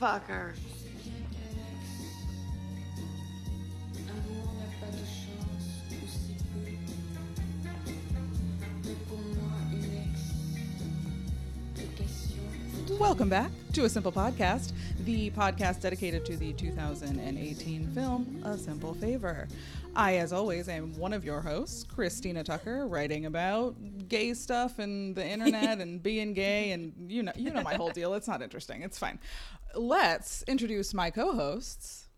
Motherfucker. Welcome back to A Simple Podcast, the podcast dedicated to the 2018 film A Simple Favor. I, as always, am one of your hosts, Christina Tucker, writing about gay stuff and the internet and being gay and you know you know my whole deal. It's not interesting. It's fine. Let's introduce my co-hosts.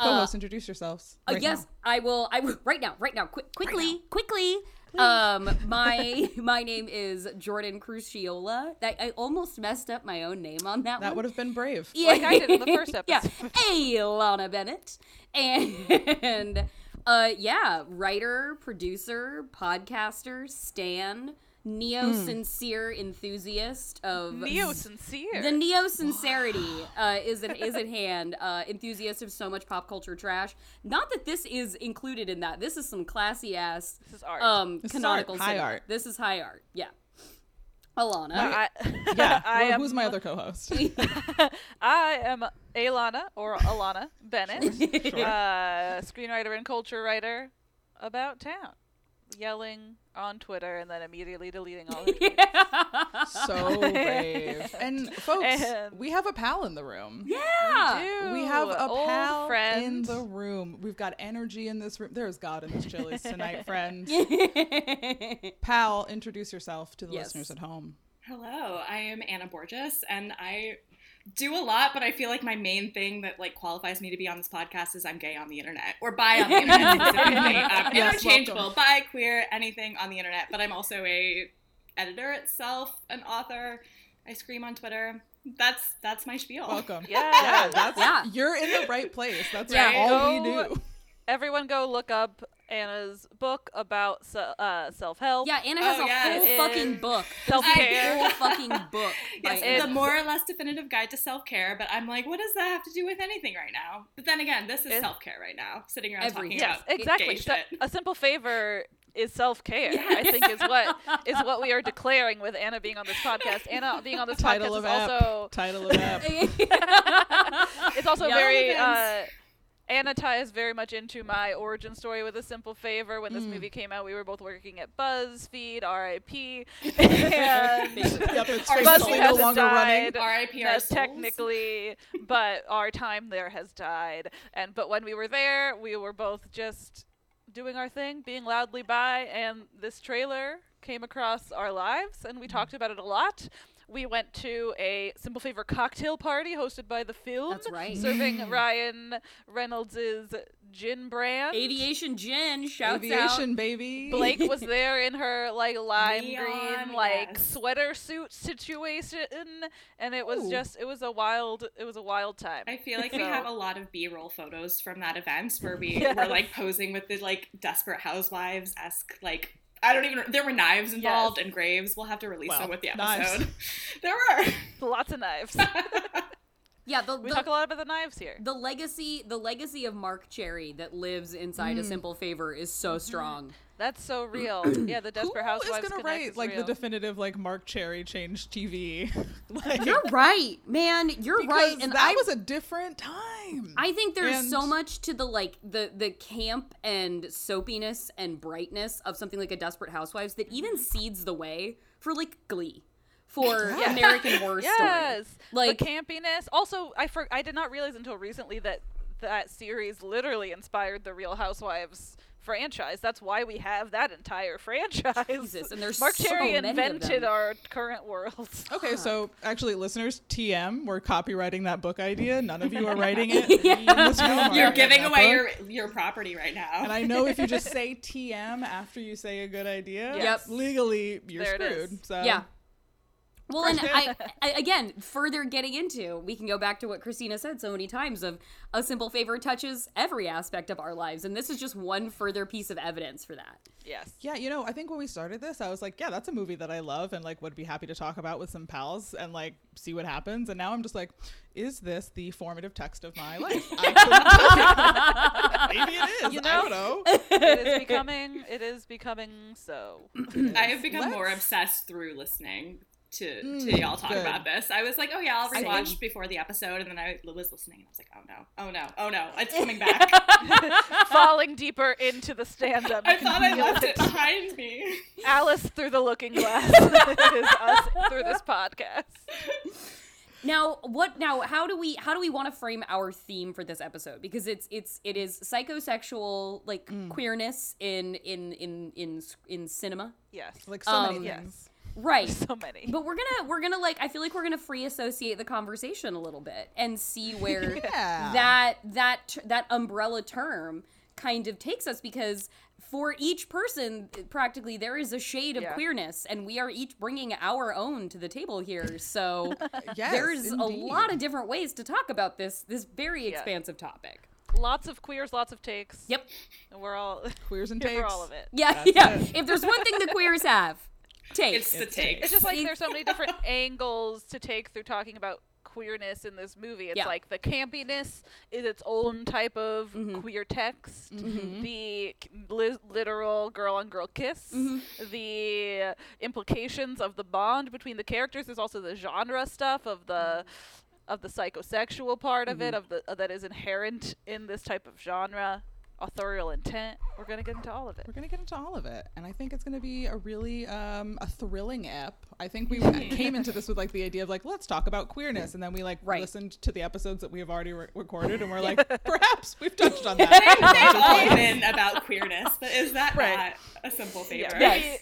Co-hosts, introduce yourselves. Uh, yes, now. I will. I will right now. Right now. Quick, quickly, quickly. Um, my my name is Jordan Crucchiola. That I almost messed up my own name on that, That one. would have been brave. Yeah. Like I did in the first yeah. episode. Hey, Lana Bennett, and uh, yeah, writer, producer, podcaster, Stan, neo sincere enthusiast of Neo sincere. the neo sincerity uh, is an is at hand. Uh, enthusiast of so much pop culture trash. Not that this is included in that. This is some classy ass. This is art. Um, This is canonical art, high art. This is high art. Yeah. Alanna. I, Yeah. I well, am, who's my other co-host? I am Alanna or Alanna Bennett, uh, screenwriter and culture writer about town, yelling on Twitter and then immediately deleting all. Her tweets. so brave. And folks, And- we have a pal in the room. yeah. Dude, We have a old pal friend. in the room. We've got energy in this room. There's God in this Chili's tonight, friends. Pal, introduce yourself to the Yes. listeners at home. Hello, I am Anna Borges, and I do a lot, but I feel like my main thing that like qualifies me to be on this podcast is I'm gay on the internet or bi on the internet specifically. Um, Yes, interchangeable, welcome. bi, queer, anything on the internet. But I'm also a editor itself, an author. I scream on Twitter. That's that's my spiel. Welcome. Yeah. Yeah, that's Yeah. you're in the right place. That's Yeah. all we do. Everyone, go look up Anna's book about se- uh, self help. Yeah, Anna has Oh, a yes. whole fucking book. Self-care. A whole fucking book. Yes, Anna. the more or less definitive guide to self care, but I'm like, what does that have to do with anything right now? But then again, this is self care right now, sitting around Everything. talking Yes, about exactly. gay So- a simple favor is self care. I think is what is what we are declaring with Anna being on this podcast. Anna being on this Title podcast of is app. also Title of app. it's also Yeah. very uh, Relevance. Anna ties very much into my origin story with a simple favor. When this Mm. movie came out, we were both working at BuzzFeed, RIP, and yep, it's Our famously soul no has longer running. died. R.I.P. our technically, but our time there has died. And but when we were there, we were both just doing our thing, being loudly bi, and this trailer came across our lives, and we Mm. talked about it a lot. We went to a Simple Favor cocktail party hosted by the film, That's right. serving Ryan Reynolds' gin brand. Aviation Gin shouts out, Aviation, baby. Blake was there in her like lime Neon, green like yes. sweater suit situation and it was Ooh. just it was a wild it was a wild time. I feel like we have a lot of B-roll photos from that event where we Yes. were like posing with the like desperate housewives esque like I don't even there were knives involved Yes. and graves. We'll have to release Well, them with the knives. episode. there were. lots of knives. Yeah, the, we the, talk a lot about the knives here. the legacy the legacy of Marc Cherry that lives inside Mm. a simple favor is so Mm-hmm. strong. That's so real. yeah, the Desperate Who Housewives is gonna write is like real. the definitive like Marc Cherry changed TV? like, You're right, man. You're right. And that I was a different time. I think there's so much to the like the the camp and soapiness and brightness of something like a Desperate Housewives that even mm-hmm. seeds the way for like Glee, for Yeah. American Horror yes, Story. Like the campiness. Also, I for, I did not realize until recently that that series literally inspired the Real Housewives franchise. That's why we have that entire franchise. Jesus, and there's Marc so Cherry many of invented them. our current world. Okay, so actually, listeners, TM, we're copywriting that book idea. None of you are writing it. Yeah. In this room are You're giving away book. your your property right now. And I know if you just say TM after you say a good idea, Yep. legally you're There screwed. So Yeah. Well, and I, I again further getting into, we can go back to what Christina said so many times of a simple favor touches every aspect of our lives, and this is just one further piece of evidence for that. Yes. Yeah, you know, I think when we started this, I was like, yeah, that's a movie that I love and like would be happy to talk about with some pals and like see what happens. And now I'm just like, is this the formative text of my life? I couldn't tell. Maybe it is. You I know? don't know. it is becoming it is becoming so. I have become Let's- more obsessed through listening to Mm, to y'all talk good. about this. I was like, oh yeah, I'll Same. rewatch before the episode, and then I was listening, and I was like, oh no, oh no, oh no, it's coming back. Falling deeper into the stand-up. I thought I feel left it. it behind me. Alice through the looking glass is us through this podcast. Now, what now how do we how do we want to frame our theme for this episode? Because it's it's it is psychosexual like Mm. queerness in in in in in cinema. Yes. Like so Um, many yes. Things. Right. So many. But we're gonna we're gonna like I feel like we're gonna free associate the conversation a little bit and see where Yeah. that that that umbrella term kind of takes us because for each person practically there is a shade of Yeah. queerness and we are each bringing our own to the table here so Yes, there's a lot of different ways to talk about this this very Yeah. expansive topic Lots of queers, lots of takes. yep And we're all queers and takes. for all of it. yeah That's yeah it. if there's one thing the queers have take It's the take. It's just like there's so many different angles to take through talking about queerness in this movie. It's Yeah. like the campiness is its own type of Mhm. queer text. Mhm. The li- literal girl on girl kiss, Mhm. the implications of the bond between the characters. There's also the genre stuff of the of the psychosexual part of it, of the uh, that is inherent in this type of genre. Authorial intent. We're gonna get into all of it. We're gonna get into all of it, and I think it's gonna be a really um, a thrilling ep. I think we came into this with like the idea of like let's talk about queerness, and then we like Right. listened to the episodes that we have already re- recorded, and we're like, perhaps we've touched on that. they've all been about queerness, but is that Right. not a simple favor? Yeah, Yes.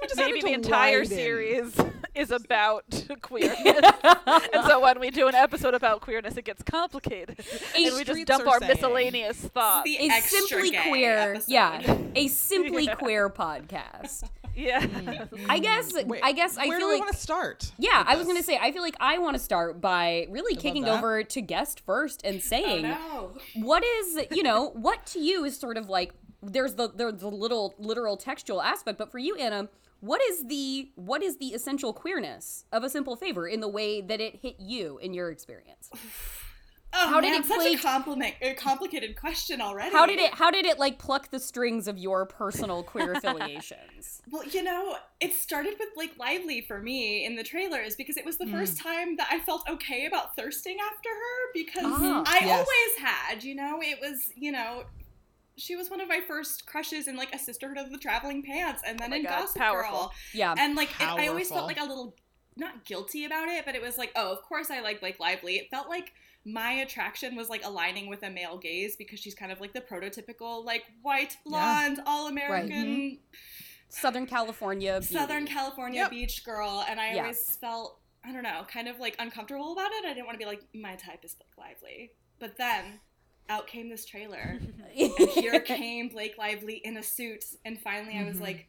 Maybe- so we decided maybe the entire series is about queerness. and so when we do an episode about queerness, it gets complicated. and we just dump our saying. miscellaneous thoughts. The a simply queer episode. yeah a simply Yeah. queer podcast yeah. Mm. i guess Wait, i guess i feel like want to start? Yeah, I was gonna say. I feel like I want to start by really love kicking over to guest first and Oh saying, no. what is you know what to you is sort of like there's the there's the little literal textual aspect, but for you, Anna, what is the what is the essential queerness of a simple favor in the way that it hit you in your experience? Oh, How did it such play- a compliment, a complicated question already. How did it how did it like pluck the strings of your personal queer affiliations? Well, you know, it started with Blake Lively for me in the trailers because it was the first time that I felt okay about thirsting after her because Ah, I yes. always had, you know, it was, you know, she was one of my first crushes in like a Sisterhood of the Traveling Pants and oh then my in God, Gossip powerful. Girl. Yeah. And like it, I always felt like a little not guilty about it, but it was like, oh, of course I like Blake Lively. It felt like my attraction was like aligning with a male gaze because she's kind of like the prototypical like white blonde all American mm-hmm. Southern California. beauty. Southern California Yep. beach girl, and I Yeah. always felt I don't know, kind of like uncomfortable about it. I didn't want to be like my type is Blake Lively, but then out came this trailer, and here came Blake Lively in a suit, and finally I was Mhm. like,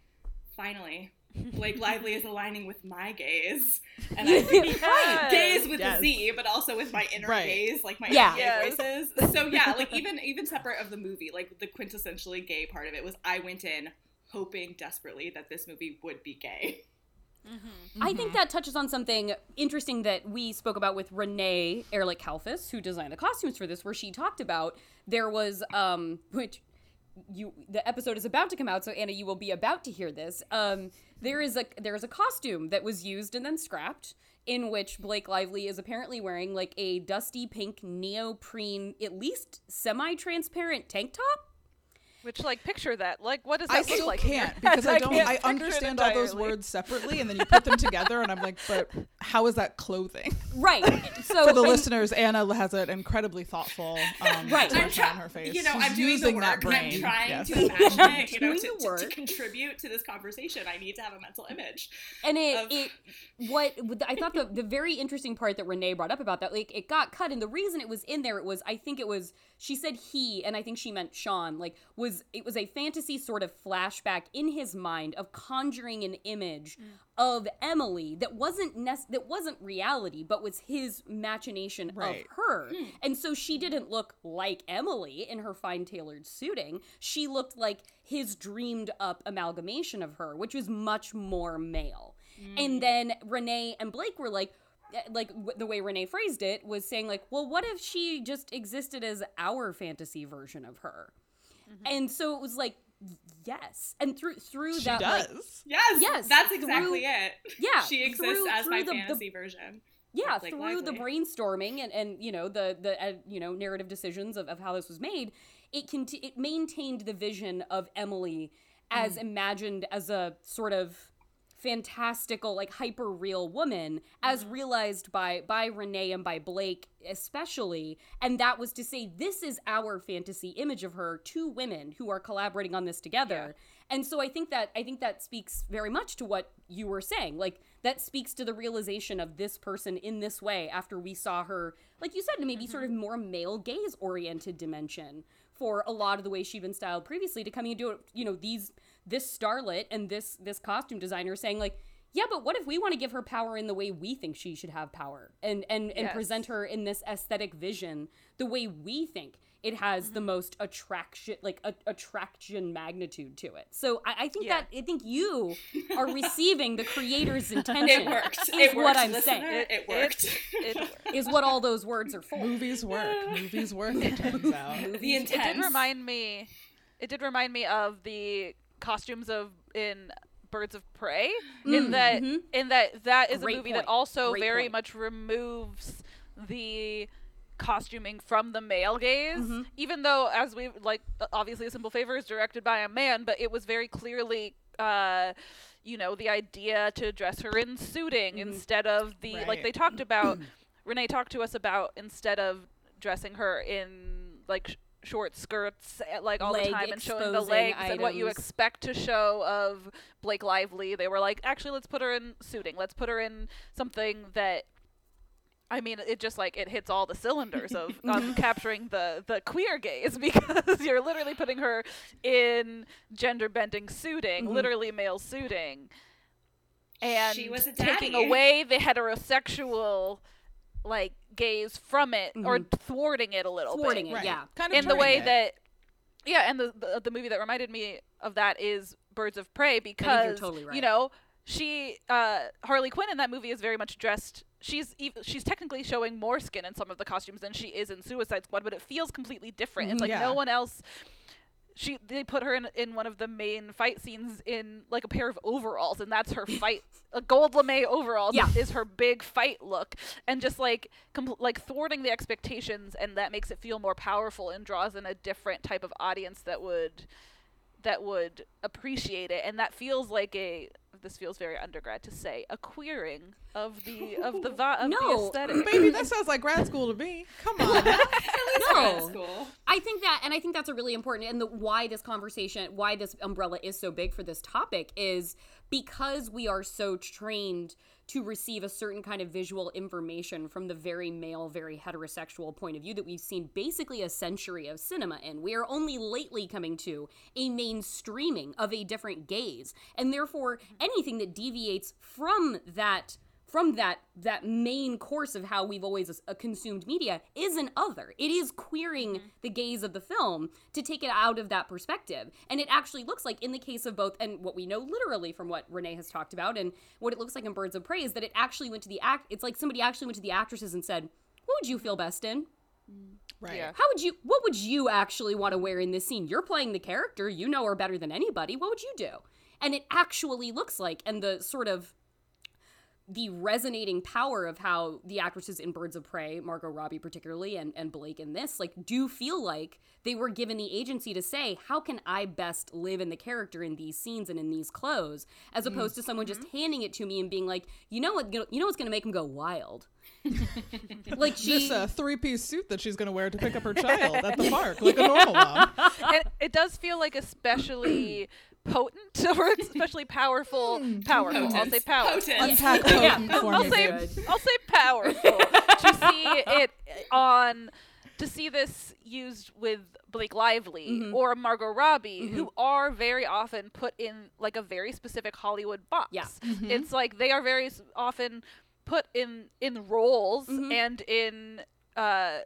finally. Blake Lively is aligning with my gaze, and I think Yes. gaze with Yes. a Z, but also with my inner Right. gaze, like my Yeah. gay Yes. voices. So yeah, like even even separate of the movie, like the quintessentially gay part of it was I went in hoping desperately that this movie would be gay. I think that touches on something interesting that we spoke about with Renee Ehrlich Kalfus, who designed the costumes for this, where she talked about there was um which you the episode is about to come out, so Anna, you will be about to hear this. Um there is a there is a costume that was used and then scrapped in which Blake Lively is apparently wearing like a dusty pink neoprene, at least semi-transparent tank top. Which, like, picture that. Like, what does that I look still like? in can't because I don't. can't I understand all those words separately, and then you put them together, and I'm like, but how is that clothing? Right. So For the and- listeners, Anna has an incredibly thoughtful um, Right. I'm expression on her face. You know, She's I'm doing using the that work. I'm brain. trying yes. to imagine it. You know, to, to- to contribute to this conversation, I need to have a mental image. and it, of- it what I thought the, the very interesting part that Renee brought up about that like it got cut and the reason it was in there it was I think it was she said he and I think she meant Sean like was it was a fantasy sort of flashback in his mind of conjuring an image mm. of Emily that wasn't nec- that wasn't reality but was his machination Right. of her hmm. and so she didn't look like Emily in her fine tailored suiting. She looked like his dreamed up amalgamation of her which was much more male. And mm. then Renee and Blake were like, Uh, like w- the way Renee phrased it was saying like, well, what if she just existed as our fantasy version of her? Mm-hmm. And so it was like yes, and through through She that like. Yes, Yes, that's through- exactly it. yeah she exists through- as through my the- the- fantasy version. yeah Blake through the brainstorming and and you know the the uh, you know narrative decisions of, of how this was made it conti- it maintained the vision of emily as mm. imagined as a sort of fantastical like hyper real woman as mm-hmm. realized by by renee and by blake especially. And that was to say this is our fantasy image of her two women who are collaborating on this together. And so i think that i think that speaks very much to what you were saying. Like that speaks to the realization of this person in this way after we saw her like you said in maybe mm-hmm. sort of more male gaze oriented dimension for a lot of the way she'd been styled previously to coming into it, you know these this starlet and this this costume designer saying like yeah but what if we want to give her power in the way we think she should have power and and and Yes. present her in this aesthetic vision the way we think it has the mm-hmm. most attraction like a, attraction magnitude to it so i, I think Yeah. that i think you are receiving the creator's intention It worked. is It what worked, i'm listener. saying It worked. It, it, is what all those words are for Movies work. Movies work. It turns out. the it intent. did remind me. It did remind me of the costumes of in Birds of Prey. in that, mhm. in that, that is Great a movie point. that also Great very point. much removes the costuming from the male gaze Mm-hmm. even though as we like obviously a simple favor is directed by a man but it was very clearly uh you know the idea to dress her in suiting Mm-hmm. instead of the like they talked about renee talked to us about instead of dressing her in like sh- short skirts eh, like all Leg the time and showing the exposing legs and what you expect to show of blake lively. They were like actually let's put her in suiting. Let's put her in something that I mean, it just like it hits all the cylinders of, of capturing the the queer gaze because you're literally putting her in gender bending suiting, Mm-hmm. literally male suiting, and She was taking away the heterosexual like gaze from it or thwarting it a little Mm-hmm. thwarting bit it Right. yeah Kind of in the way it. that yeah and the, the the movie that reminded me of that is birds of prey because totally you know she uh harley quinn in that movie is very much dressed she's ev- she's technically showing more skin in some of the costumes than she is in suicide squad but it feels completely different it's like Yeah. no one else she they put her in in one of the main fight scenes in like a pair of overalls and that's her fight a gold lame overalls Yeah. is her big fight look and just like compl- like thwarting the expectations and that makes it feel more powerful and draws in a different type of audience that would that would appreciate it and that feels like a this feels very undergrad to say a queering of the of the vi- of the No. aesthetic Baby, that sounds like grad school to me. Come on. no. I think that, and I think that's a really important, and the why this conversation, why this umbrella is so big for this topic is because we are so trained to receive a certain kind of visual information from the very male, very heterosexual point of view that we've seen basically a century of cinema in. We are only lately coming to a mainstreaming of a different gaze, and therefore anything that deviates from that from that that main course of how we've always uh, consumed media is an other. It is queering the gaze of the film to take it out of that perspective. And it actually looks like in the case of both and what we know literally from what Renee has talked about and what it looks like in Birds of Prey is that it actually went to the act it's like somebody actually went to the actresses and said, "What would you feel best in?" Right. Yeah. How would you what would you actually want to wear in this scene? You're playing the character, you know her better than anybody. What would you do? And it actually looks like and the sort of the resonating power of how the actresses in Birds of Prey, Margot Robbie particularly, and, and Blake in this, like, do feel like they were given the agency to say, how can I best live in the character in these scenes and in these clothes, as opposed to someone just handing it to me and being like, you know what, you know what's gonna make him go wild. like she, This uh, three-piece suit that she's going to wear to pick up her child at the park, like a normal mom. and it does feel like especially potent or especially powerful powerful i'll say powerful Potent. Unpack potent for I'll me, say. I'll say powerful to see it on to see this used with Blake Lively Mm-hmm. or Margot Robbie, who are very often put in like a very specific Hollywood box. Yeah. It's like they are very often put in in roles Mm-hmm. and in uh,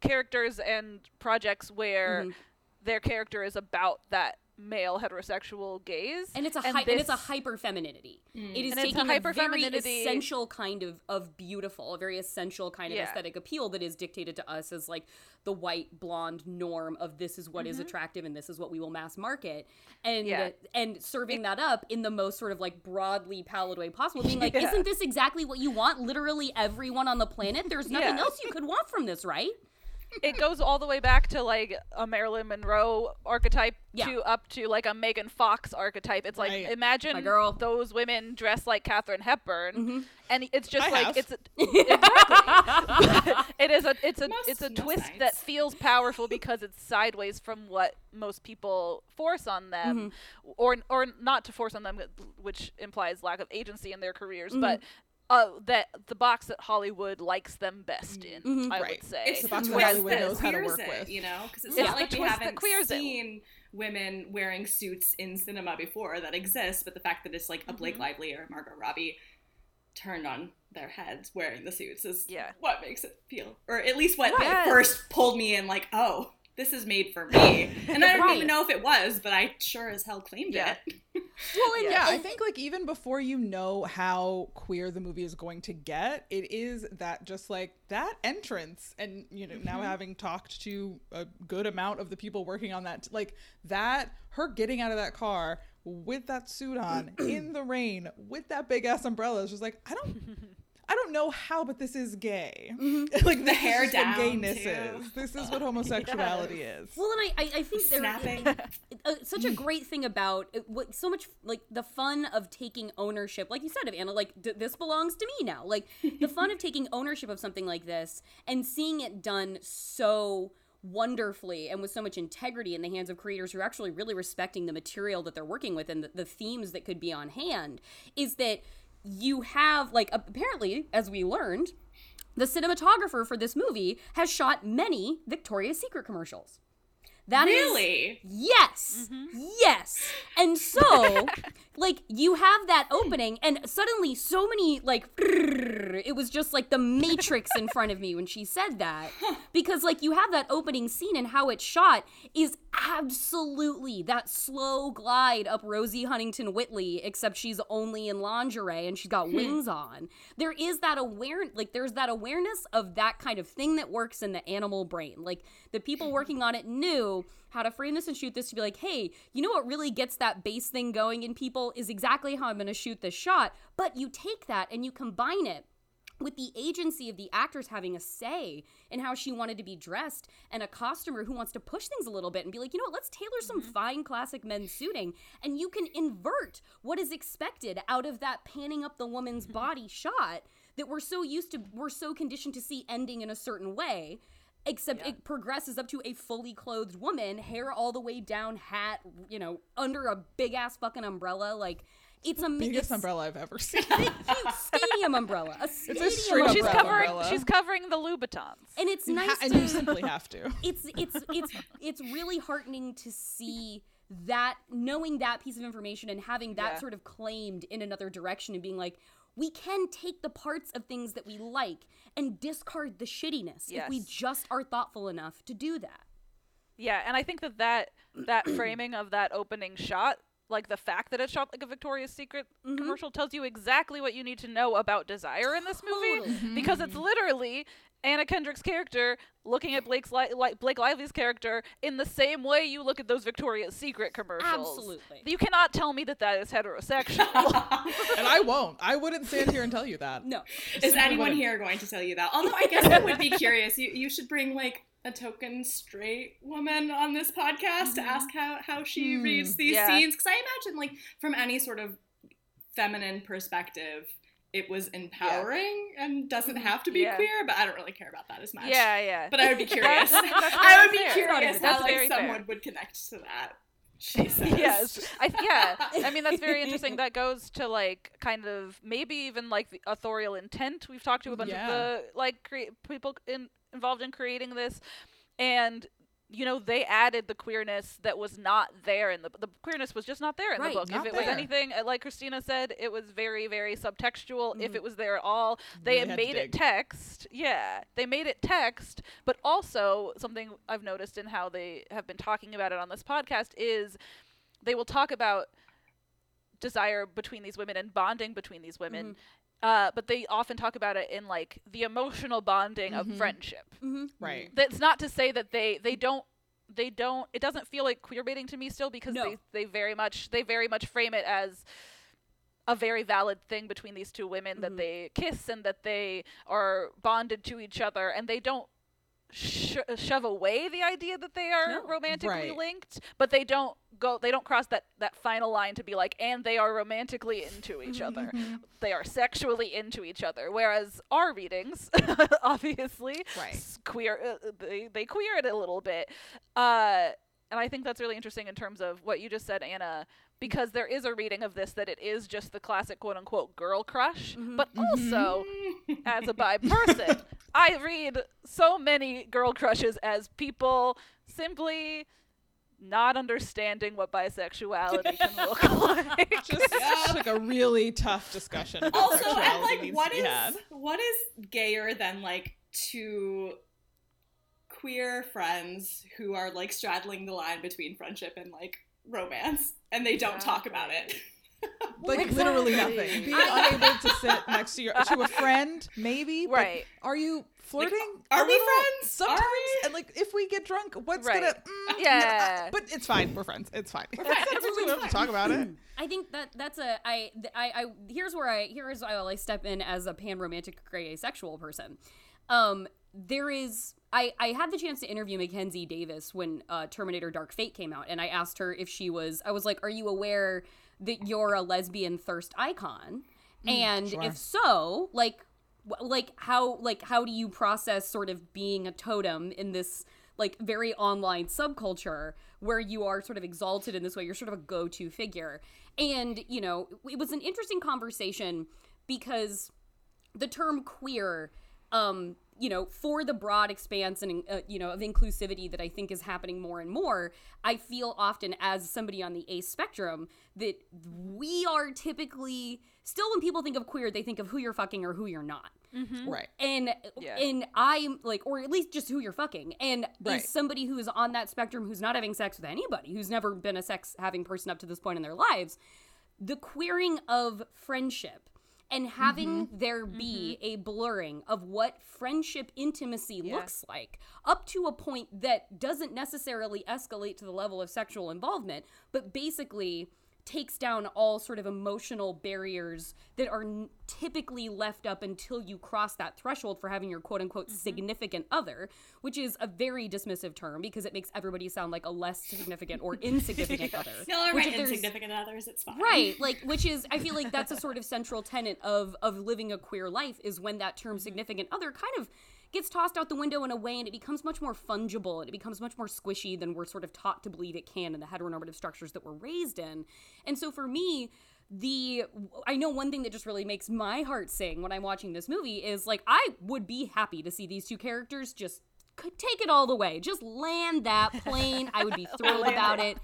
characters and projects where Mm-hmm. their character is about that male heterosexual gaze. and it's a and hy- and it's a this- hyper femininity. It is And it's a taking a, very essential kind of of beautiful, a very essential kind of Yeah. aesthetic appeal that is dictated to us as like the white blonde norm of this is what is attractive and this is what we will mass market, and Mm-hmm. Yeah. and serving that up in the most sort of like broadly pallid way possible, being like, Yeah. isn't this exactly what you want? Literally everyone on the planet. There's nothing else you could want from this, right? It goes all the way back to like a Marilyn Monroe archetype Yeah. to up to like a Megan Fox archetype. It's like Right. imagine. Mm-hmm. those women dressed like Katharine Hepburn, and it's just I like have. it's a, exactly. it is a it's a Most- it's a twist that feels powerful because it's sideways from what most people force on them, Mm-hmm. or or not to force on them, which implies lack of agency in their careers, Mm-hmm. but. Uh, that the box that Hollywood likes them best in, Mm-hmm. I Right. would say. It's The the box that Hollywood that knows how to work it, with. you know, because it's It's not the like we twist that haven't queers it. seen women wearing suits in cinema before that exists, but the fact that it's like a Blake Mm-hmm. Lively or Margot Robbie turned on their heads wearing the suits is Yeah. what makes it feel, or at least what Right. first pulled me in. Like, oh, this is made for me, and I don't Right. even know if it was, but I sure as hell claimed Yeah. it. Well, and, Yeah, I think like even before you know how queer the movie is going to get, it is that just like that entrance, and you know now mm-hmm. having talked to a good amount of the people working on that, like that her getting out of that car with that suit on in the rain with that big ass umbrella is just like I don't. I don't know how, but this is gay. like the hair this is down, what gayness too. is. This is what homosexuality is. Well, and I, I, I think there, Snapping. uh, such a great thing about it, what so much like the fun of taking ownership, like you said, of Anna, like d- this belongs to me now. Like the fun of taking ownership of something like this and seeing it done so wonderfully and with so much integrity in the hands of creators who are actually really respecting the material that they're working with and the, the themes that could be on hand is that you have like apparently as we learned the cinematographer for this movie has shot many Victoria's Secret commercials. That is really? Yes. Mm-hmm. Yes. And so, like, you have that opening, and suddenly so many, like, it was just like the Matrix in front of me when she said that. Because, like, you have that opening scene, and how it's shot is absolutely that slow glide up Rosie Huntington Whiteley, except she's only in lingerie and she's got hmm. wings on. There is that aware, like, there's that awareness of that kind of thing that works in the animal brain. Like, the people working on it knew how to frame this and shoot this to be like, hey, you know what really gets that base thing going in people is exactly how I'm going to shoot this shot. But you take that and you combine it with the agency of the actors having a say in how she wanted to be dressed and a costumer who wants to push things a little bit and be like, you know what, let's tailor some mm-hmm. fine classic men's suiting. And you can invert what is expected out of that panning up the woman's mm-hmm. body shot that we're so used to, we're so conditioned to see ending in a certain way. Except it progresses up to a fully clothed woman, hair all the way down, hat, you know, under a big ass fucking umbrella. Like, it's a Biggest it's umbrella I've ever seen. Big, huge stadium umbrella. A stadium straight She's umbrella. covering. umbrella. She's covering the Louboutins. and it's You nice ha- and to you simply have to. it's it's it's it's really heartening to see that knowing that piece of information and having that Yeah. sort of claimed in another direction and being like we can take the parts of things that we like and discard the shittiness if we just are thoughtful enough to do that. Yeah, and I think that that that framing of that opening shot, like the fact that it's shot like a Victoria's Secret Mm-hmm. commercial, tells you exactly what you need to know about desire in this movie Totally. because it's literally Anna Kendrick's character looking at Blake's li- li- Blake Lively's character in the same way you look at those Victoria's Secret commercials. Absolutely. You cannot tell me that that is heterosexual. and I won't. I wouldn't stand here and tell you that. No. Is Simply anyone here going to tell you that? Although I guess I would be curious. You you should bring like a token straight woman on this podcast to ask how how she Hmm. reads these Yeah. scenes because I imagine like from any sort of feminine perspective. It was empowering and doesn't have to be Yeah. queer, but I don't really care about that as much. yeah, yeah. But I would be curious. That's- that's I would be fair. curious That's how like very fair. someone would connect to that. She says. yes I, yeah i mean that's very interesting that goes to like kind of maybe even like the authorial intent we've talked to a bunch Yeah. of the like crea- people in, involved in creating this. And you know they added the queerness that was not there in the the queerness was just not there in Right, the book. If it was anything uh, like christina said it was very very subtextual. If Mhm. it was there at all they Really had had made it text. Yeah they made it text. But also something i've noticed in how they have been talking about it on this podcast is they will talk about desire between these women and bonding between these women. Mm-hmm. Uh, but they often talk about it in like the emotional bonding of friendship. Mm-hmm. Right. That's not to say that they they don't they don't it doesn't feel like queer baiting to me still because No. they they very much they very much frame it as a very valid thing between these two women Mhm. that they kiss and that they are bonded to each other and they don't sh- shove away the idea that they are No. romantically Right. linked but they don't go they don't cross that that final line to be like and they are romantically into each mm-hmm, other. Mm-hmm. they are sexually into each other whereas our readings obviously Right. queer uh, uh, they, they queer it a little bit. Uh and i think that's really interesting in terms of what you just said anna because there is a reading of this that it is just the classic quote unquote girl crush mm-hmm, but also as a bi person i read so many girl crushes as people simply not understanding what bisexuality can look like Just Yep. like a really tough discussion. Also and sexuality like needs what to be is had. what is gayer than like two queer friends who are like straddling the line between friendship and like romance and they don't talk about it like literally nothing. Being unable to sit next to your to a friend, maybe. but Right. Are you flirting? are we little? friends? Sometimes, Are we? and like if we get drunk, what's Right. gonna? mm, Yeah. but it's fine. We're friends. It's fine. fine. It's It's we don't have to talk about it. I think that that's a I th- I I here's where I here's how I step in as a pan romantic gray asexual person. Um, there is I I had the chance to interview Mackenzie Davis when uh, Terminator Dark Fate came out, and I asked her if she was I was like, are you aware that you're a lesbian thirst icon? and sure. if so, like like how like how do you process sort of being a totem in this like very online subculture where you are sort of exalted in this way. You're sort of a go-to figure. And you know it was an interesting conversation because the term queer um you know for the broad expanse and uh, you know of inclusivity that i think is happening more and more i feel often as somebody on the ace spectrum that we are typically still when people think of queer they think of who you're fucking or who you're not mm-hmm. Right. and Yeah. and I'm like, or at least just who you're fucking, and Right. is somebody who is on that spectrum who's not having sex with anybody, who's never been a sex having person up to this point in their lives, the queering of friendship and having mm-hmm. there be mm-hmm. a blurring of what friendship intimacy Yeah. looks like up to a point that doesn't necessarily escalate to the level of sexual involvement, but basically takes down all sort of emotional barriers that are n- typically left up until you cross that threshold for having your quote unquote mm-hmm. significant other, which is a very dismissive term because it makes everybody sound like a less significant or insignificant other. no Which right insignificant others it's fine. Right, like which is I feel like that's a sort of central tenet of of living a queer life is when that term mm-hmm. significant other kind of gets tossed out the window in a way and it becomes much more fungible and it becomes much more squishy than we're sort of taught to believe it can in the heteronormative structures that we're raised in. And so for me, the I know one thing that just really makes my heart sing when I'm watching this movie is like I would be happy to see these two characters just take it all the way. Just land that plane. I would be thrilled about it.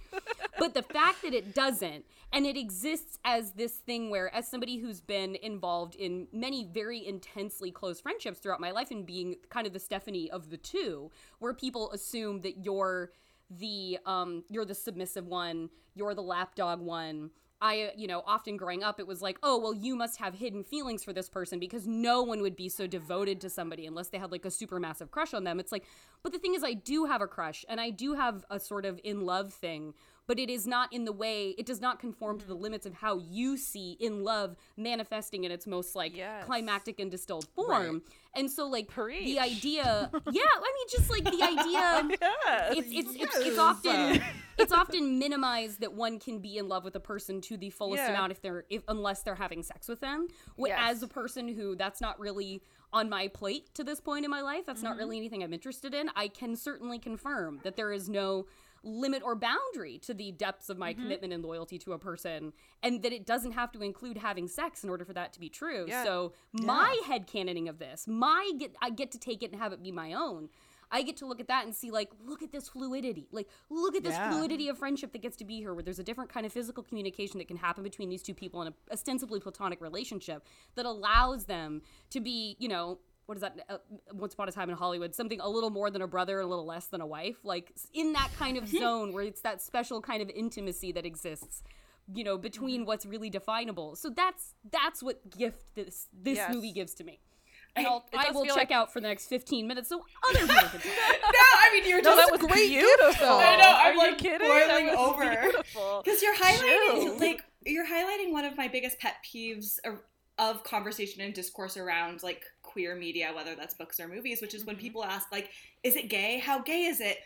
But the fact that it doesn't, and it exists as this thing where, as somebody who's been involved in many very intensely close friendships throughout my life and being kind of the Stephanie of the two, where people assume that you're the um you're the submissive one, you're the lapdog one. I, uh, you know, often growing up, it was like, oh, well, you must have hidden feelings for this person because no one would be so devoted to somebody unless they had like a super massive crush on them. It's like, but the thing is, I do have a crush and I do have a sort of in love thing, but it is not in the way, it does not conform to the limits of how you see in love manifesting in its most like Yes. climactic and distilled form. And so, like, Preach. the idea, yeah, I mean, just like the idea Yes. it's it's it's, Yes. it's often it's often minimized that one can be in love with a person to the fullest Yeah. amount if they're if unless they're having sex with them. As a person who that's not really on my plate to this point in my life, that's Mm-hmm. not really anything I'm interested in. I can certainly confirm that there is no limit or boundary to the depths of my Mm-hmm. commitment and loyalty to a person and that it doesn't have to include having sex in order for that to be true. Yeah. So my head canoning of this, my get I get to take it and have it be my own. I get to look at that and see like, look at this fluidity. Like, look at this Yeah. fluidity of friendship that gets to be here, where there's a different kind of physical communication that can happen between these two people in a ostensibly platonic relationship that allows them to be, you know, what is that? Uh, Once Upon a Time in Hollywood, something a little more than a brother, a little less than a wife, like in that kind of zone where it's that special kind of intimacy that exists, you know, between Mm-hmm. what's really definable. So that's that's what gift this this Yes. movie gives to me. And I'll, I will check like- out for the next 15 minutes so other people can talk. no, I mean you're No, just that was great beautiful. gift, though. I know, I'm, Are you like, kidding? boiling that was over. Because you're highlighting True. like you're highlighting one of my biggest pet peeves of, conversation and discourse around like queer media, whether that's books or movies, which is when Mhm. people ask like, "Is it gay? How gay is it?"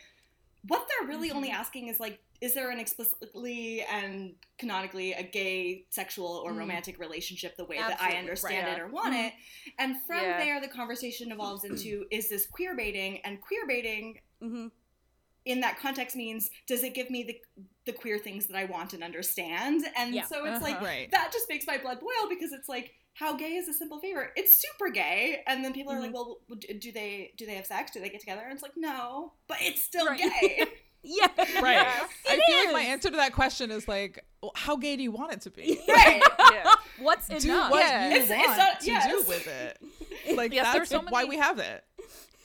What they're really only Mm-hmm. asking is like, "Is there an explicitly and canonically a gay sexual or Mm. romantic relationship the way Absolutely, that I understand right. it or want it?" And from Yeah. there, the conversation evolves into, "Is this queer baiting?" And queer baiting hmm in that context means does it give me the the queer things that I want and understand? And Yeah. so it's like Uh-huh. Right. that just makes my blood boil because it's like how gay is a simple favor? It's super gay, and then people are like, mm-hmm. "Well, do they do they have sex? Do they get together?" And it's like, "No, but it's still Right. gay." Yeah. Right. Yes. I It feel like my answer to that question is like, well, how gay do you want it to be? right? Yeah. What's Do enough? what Yeah. you It's- want it's not- to yes. do with it. Like Yes, that's there's so why we have it.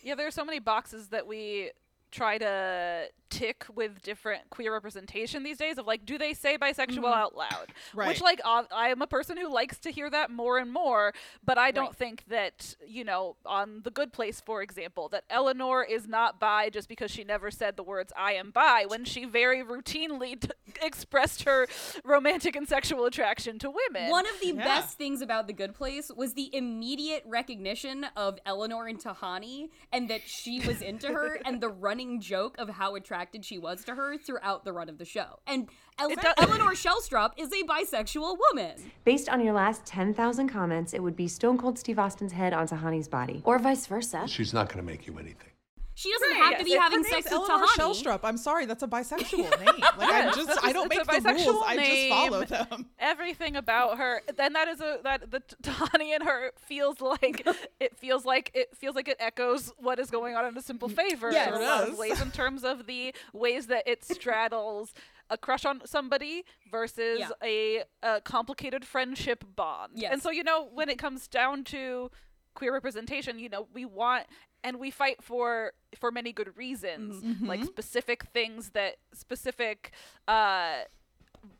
Yeah, there are so many boxes that we try to tick with different queer representation these days of like do they say bisexual Mhm. out loud Right. which like uh, i am a person who likes to hear that more and more but i don't Right. think that you know on the good place for example that eleanor is not bi just because she never said the words i am bi when she very routinely t- expressed her romantic and sexual attraction to women One of the Yeah. best things about The Good Place was the immediate recognition of Eleanor and Tahani and that she was into her and the running joke of how attracted she was to her throughout the run of the show. And El- does- Eleanor Shellstrop is a bisexual woman. Based on your last 10,000 comments, it would be Stone Cold Steve Austin's head on Tahani's body. Or vice versa. She's not going to make you anything. She doesn't Right. have to be having sex with Eleanor Tahani. Shellstrop. I'm sorry, that's a bisexual name. Like I Yes, just I don't make the rules. bisexual I just follow them. everything about her then that is a that the Tahani and her feels like it feels like it feels like it echoes what is going on in a simple favor Yes. in a does. of ways in terms of the ways that it straddles a crush on somebody versus Yeah. a, a complicated friendship bond Yes. and so you know when it comes down to queer representation you know we want and we fight for for many good reasons mm-hmm. Mm-hmm. like specific things that specific uh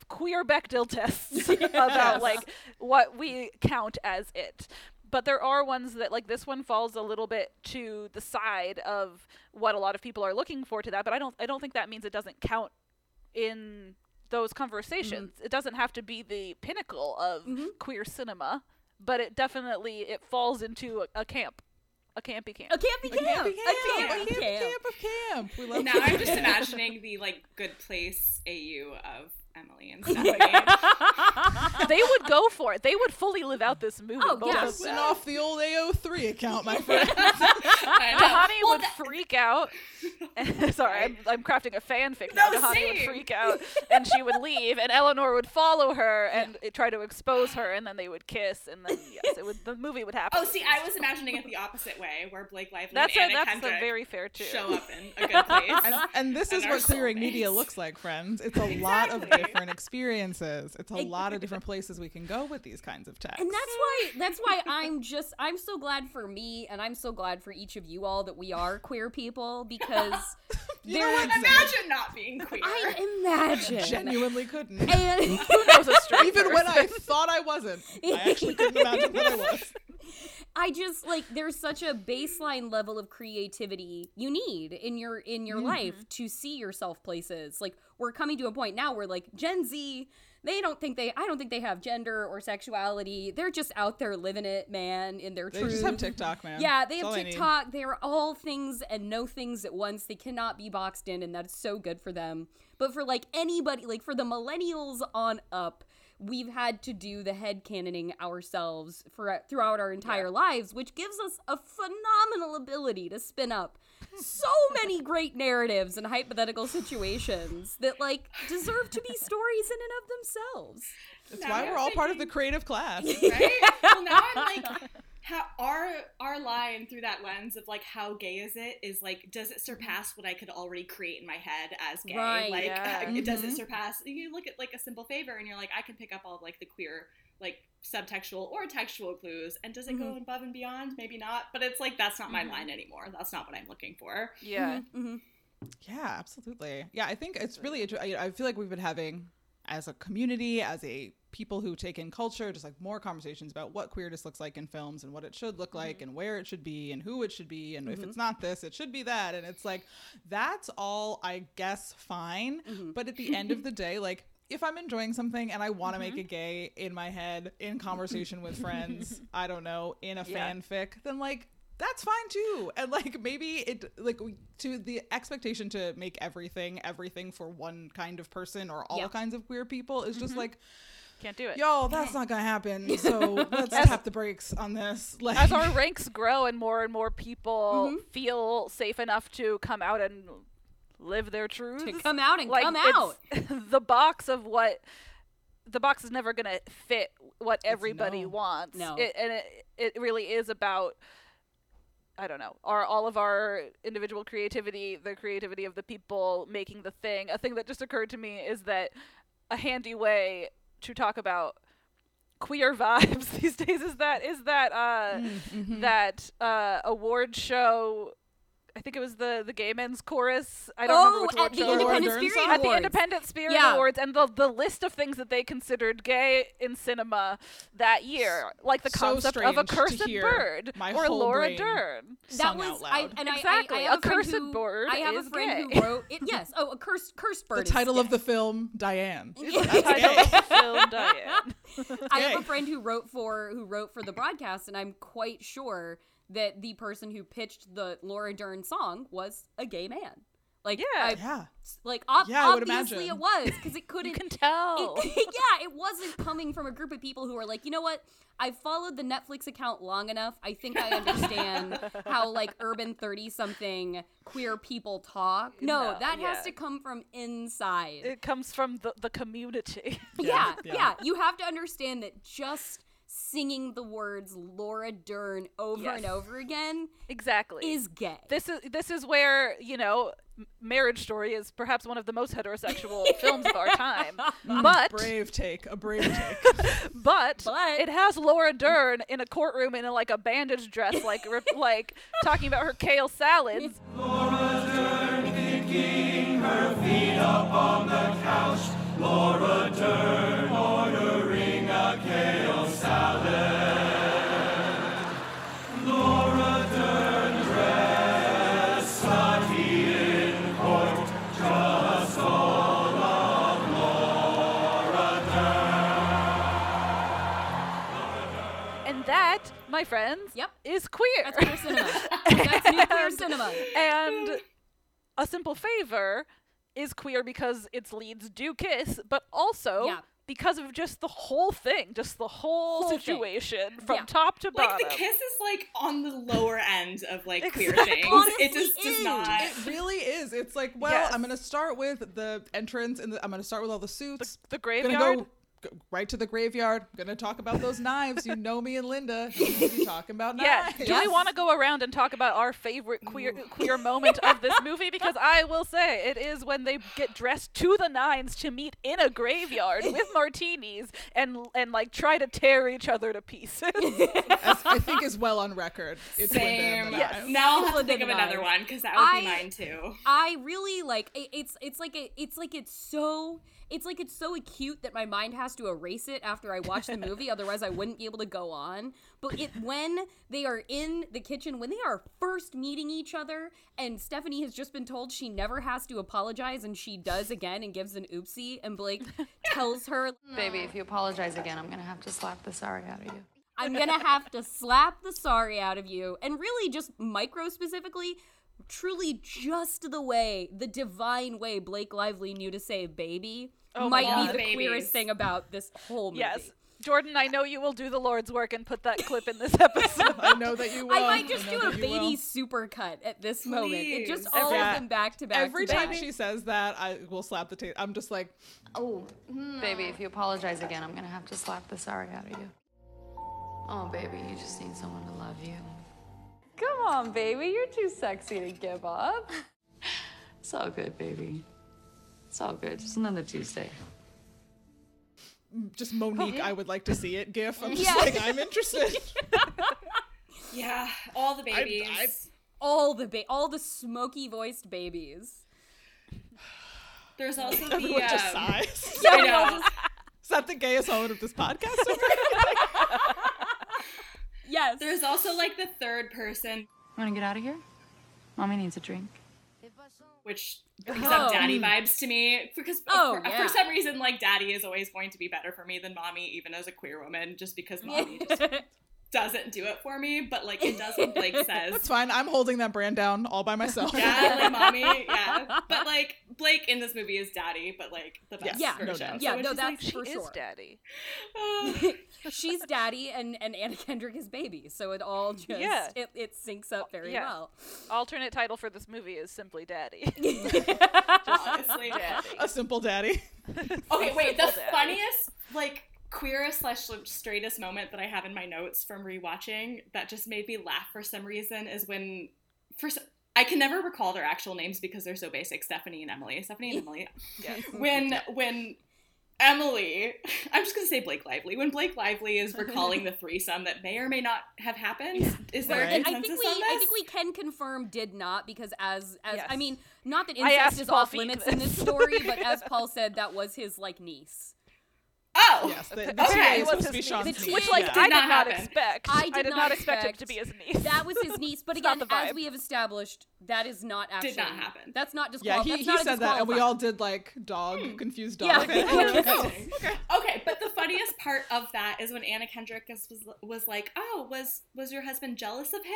queer Bechdel tests about like what we count as it. But there are ones that like this one falls a little bit to the side of what a lot of people are looking for to that, but I don't I don't think that means it doesn't count in those conversations. Mm-hmm. It doesn't have to be the pinnacle of queer cinema, but it definitely it falls into a, a camp. A campy camp. A campy camp. Campy A camp, campy camp, camp. camp of camp. We love now camp. I'm just imagining the like good place AU of Emily and Stephanie. they would go for it. They would fully live out this movie. Oh, both yeah. of Dusting off the old AO3 account, my friend. I know. Tahani Well, would that- freak out. Sorry, I'm, I'm crafting a fanfic now. No, Tahani would freak out, and she would leave, and Eleanor would follow her and it- try to expose her, and then they would kiss, and then yes, it would the movie would happen. Oh, see, I was imagining it the opposite way, where Blake Lively that's a Anna that's a very fair too. show up in a good place. and, and this And is what clearing soulmates. media looks like, friends. It's a lot of Exactly. Different experiences. It's a lot of different places we can go with these kinds of texts. And that's why that's why I'm just I'm so glad for me and I'm so glad for each of you all that we are queer people because You know there what? Imagine not being queer. I imagine genuinely couldn't. and Who knows a straight Even when I thought I wasn't, I actually couldn't imagine that I was. I just like there's such a baseline level of creativity you need in your in your mm-hmm. life to see yourself places. Like we're coming to a point now where like Gen Z, they don't think they I don't think they have gender or sexuality. They're just out there living it, man, in their They truth. just have TikTok, man. Yeah, they That's have all I need. TikTok. They are all things and no things at once. They cannot be boxed in, and that's so good for them. But for like anybody, like for the millennials on up, we've had to do the head canoning ourselves for throughout our entire lives, which gives us a phenomenal ability to spin up so many great narratives and hypothetical situations that like deserve to be stories in and of themselves. That's Now why we're all part of the creative class. right? Well, now I'm like, how our our line through that lens of like how gay is it is like, does it surpass what I could already create in my head as gay? Right, like, yeah. it does it Mhm. surpass? You look at like a simple favor, and you're like, I can pick up all of like the queer like subtextual or textual clues and does it go above and beyond maybe not but it's like that's not my line anymore that's not what i'm looking for Yeah. Mm-hmm. Yeah, absolutely. Yeah, I think it's really. inter- I I feel like we've been having, as a community, as a people who take in culture, just like more conversations about what queerness looks like in films and what it should look like mm-hmm. and where it should be and who it should be and if it's mm-hmm. not this, it should be that. And it's like that's all, I guess, fine. Mm-hmm. But at the end of the day, like. If I'm enjoying something and I want to make it gay in my head, in conversation with friends, I don't know, in a Yeah. fanfic, then like that's fine too and like maybe it like to the expectation to make everything everything for one kind of person or all Yeah. kinds of queer people is just like Can't do it. yo that's not gonna happen so let's tap the brakes on this like As our ranks grow and more and more people Mm-hmm. feel safe enough to come out and live their truth, To come out and like, come out. the box of what the box is never gonna fit what everybody no. wants. No. It, and it it really is about I don't know, our all of our individual creativity, the creativity of the people making the thing. A thing that just occurred to me is that a handy way to talk about queer vibes these days is that is that uh that uh award show I think it was the the Gay Men's Chorus. I don't remember Oh, which at the show. it was. Independent Spirit song? At the Awards. Independent Spirit Yeah. Awards, and the the list of things that they considered gay in cinema that year, like the So concept of a cursed bird my or Laura Dern. that was out I and Exactly. I, I, A a, cursed who, bird I have is a friend gay. who wrote it. Yes. Oh, a cursed cursed bird. the title of the film diane the title of the film, Diane. I have a friend who wrote for who wrote for the broadcast, and I'm quite sure that the person who pitched the Laura Dern song was a gay man. Like, Yeah. I, yeah like ob- Yeah, obviously it was because it couldn't. You can tell. It, yeah, it wasn't coming from a group of people who are like, you know what? I've followed the Netflix account long enough. I think I understand how like urban thirty something queer people talk. No, No, that yeah. has to come from inside. It comes from the, the community. yeah, yeah. yeah, You have to understand that just singing the words Laura Dern over Yes. and over again exactly. is gay. this is this is where you know marriage story is perhaps one of the most heterosexual films of our time but brave take a brave take but, But- it has Laura Dern in a courtroom in a, like a bandage dress like rip- like talking about her kale salads and my friends Yep. is queer That's queer cinema. That's nuclear cinema. and a simple favor is queer because its leads do kiss, but also Yeah. because of just the whole thing, just the whole, Whole thing. situation from Yeah. top to bottom. like the kiss is like on the lower end of like queer things Honestly it just does is. not it really is it's like well Yes. i'm gonna start with the entrance and the, i'm gonna start with all the suits the gonna graveyard. go, go right to the graveyard. I'm gonna talk about those knives. You know me and Linda. You need be talking about Yeah. knives. Do we want to go around and talk about our favorite queer queer moment of this movie? Because I will say it is when they get dressed to the nines to meet in a graveyard with martinis and and like try to tear each other to pieces. As I think is well on record. It's Linda Same. and the Yes. Now I'll have to think of and another one because that would be mine too. I really like it, it's it's like a, it's like it's so it's like it's so acute that my mind has to erase it after I watch the movie otherwise I wouldn't be able to go on but it when they are in the kitchen when they are first meeting each other and Stephanie has just been told she never has to apologize and she does again and gives an oopsie and Blake tells her Baby, if you apologize again, I'm gonna have to slap the sorry out of you. I'm gonna have to slap the sorry out of you. And really, just micro specifically, truly just the way, the divine way Blake Lively knew to say baby Oh might God. be the Babies. queerest thing about this whole movie. yes. Jordan, I know you will do the Lord's work and put that clip in this episode. I know that you will. I might just know do a baby will. supercut at this moment. It just all Every- of them back to back. Every to time back. she says that, I will slap the tape. I'm just like, Oh, hmm. baby, if you apologize again, I'm gonna have to slap the sorry out of you. Oh, baby, you just need someone to love you. Come on, baby. You're too sexy to give up. It's all good, baby. It's all good. Just another Tuesday. just Monique, I would like to see it gif. I'm just Yeah. like, I'm interested. Yeah, all the babies. I- all the ba- all the smoky voiced babies. There's also the Everyone just um, sighs. I know. Is that the gayest moment of this podcast? Yes. There's also like the third person, Want to get out of here? Mommy needs a drink. which oh. brings Oh. up daddy mm. vibes to me because Oh, for, yeah. for some reason, like daddy is always going to be better for me than mommy, even as a queer woman, just because mommy just doesn't do it for me. But like it does when Blake says. That's fine. I'm holding that brand down all by myself. Yeah, like mommy, yeah. But like Blake in this movie is daddy, but like the best Yeah, no version. doubt. Yeah, it's no, just, like, that's She for is sure. daddy. She's daddy and, and Anna Kendrick is baby, so it all just Yeah. it, it syncs up very Yeah. well. Alternate title for this movie is simply Daddy. honestly. daddy. A simple daddy. Okay, wait. The daddy. funniest, like, queerest slash straightest moment that I have in my notes from rewatching that just made me laugh for some reason is when, first, I can never recall their actual names because they're so basic. Stephanie and Emily. Stephanie and Emily. Yes. When when Emily, I'm just gonna say Blake Lively. When Blake Lively is recalling the threesome that may or may not have happened, is there Right. a And I think we on this? I think we can confirm did not because as as I mean not that incest is Paul off Feig limits this. in this story, but as Paul said, that was his like niece. Oh, Yes, the, the Okay. TA It is was supposed to his be. Sean's The niece. Which, like, yeah. I Did did not not expect. I did, not, expect him expect- to be his niece. That was his niece, but again, as we have established, that is not actually Did not happen. That's not just yeah, he, he said that, and we all did like dog, confused dog. Yeah. Okay. Interesting. okay, but the funniest part of that is when Anna Kendrick is, was was like, "Oh, was was your husband jealous of him?"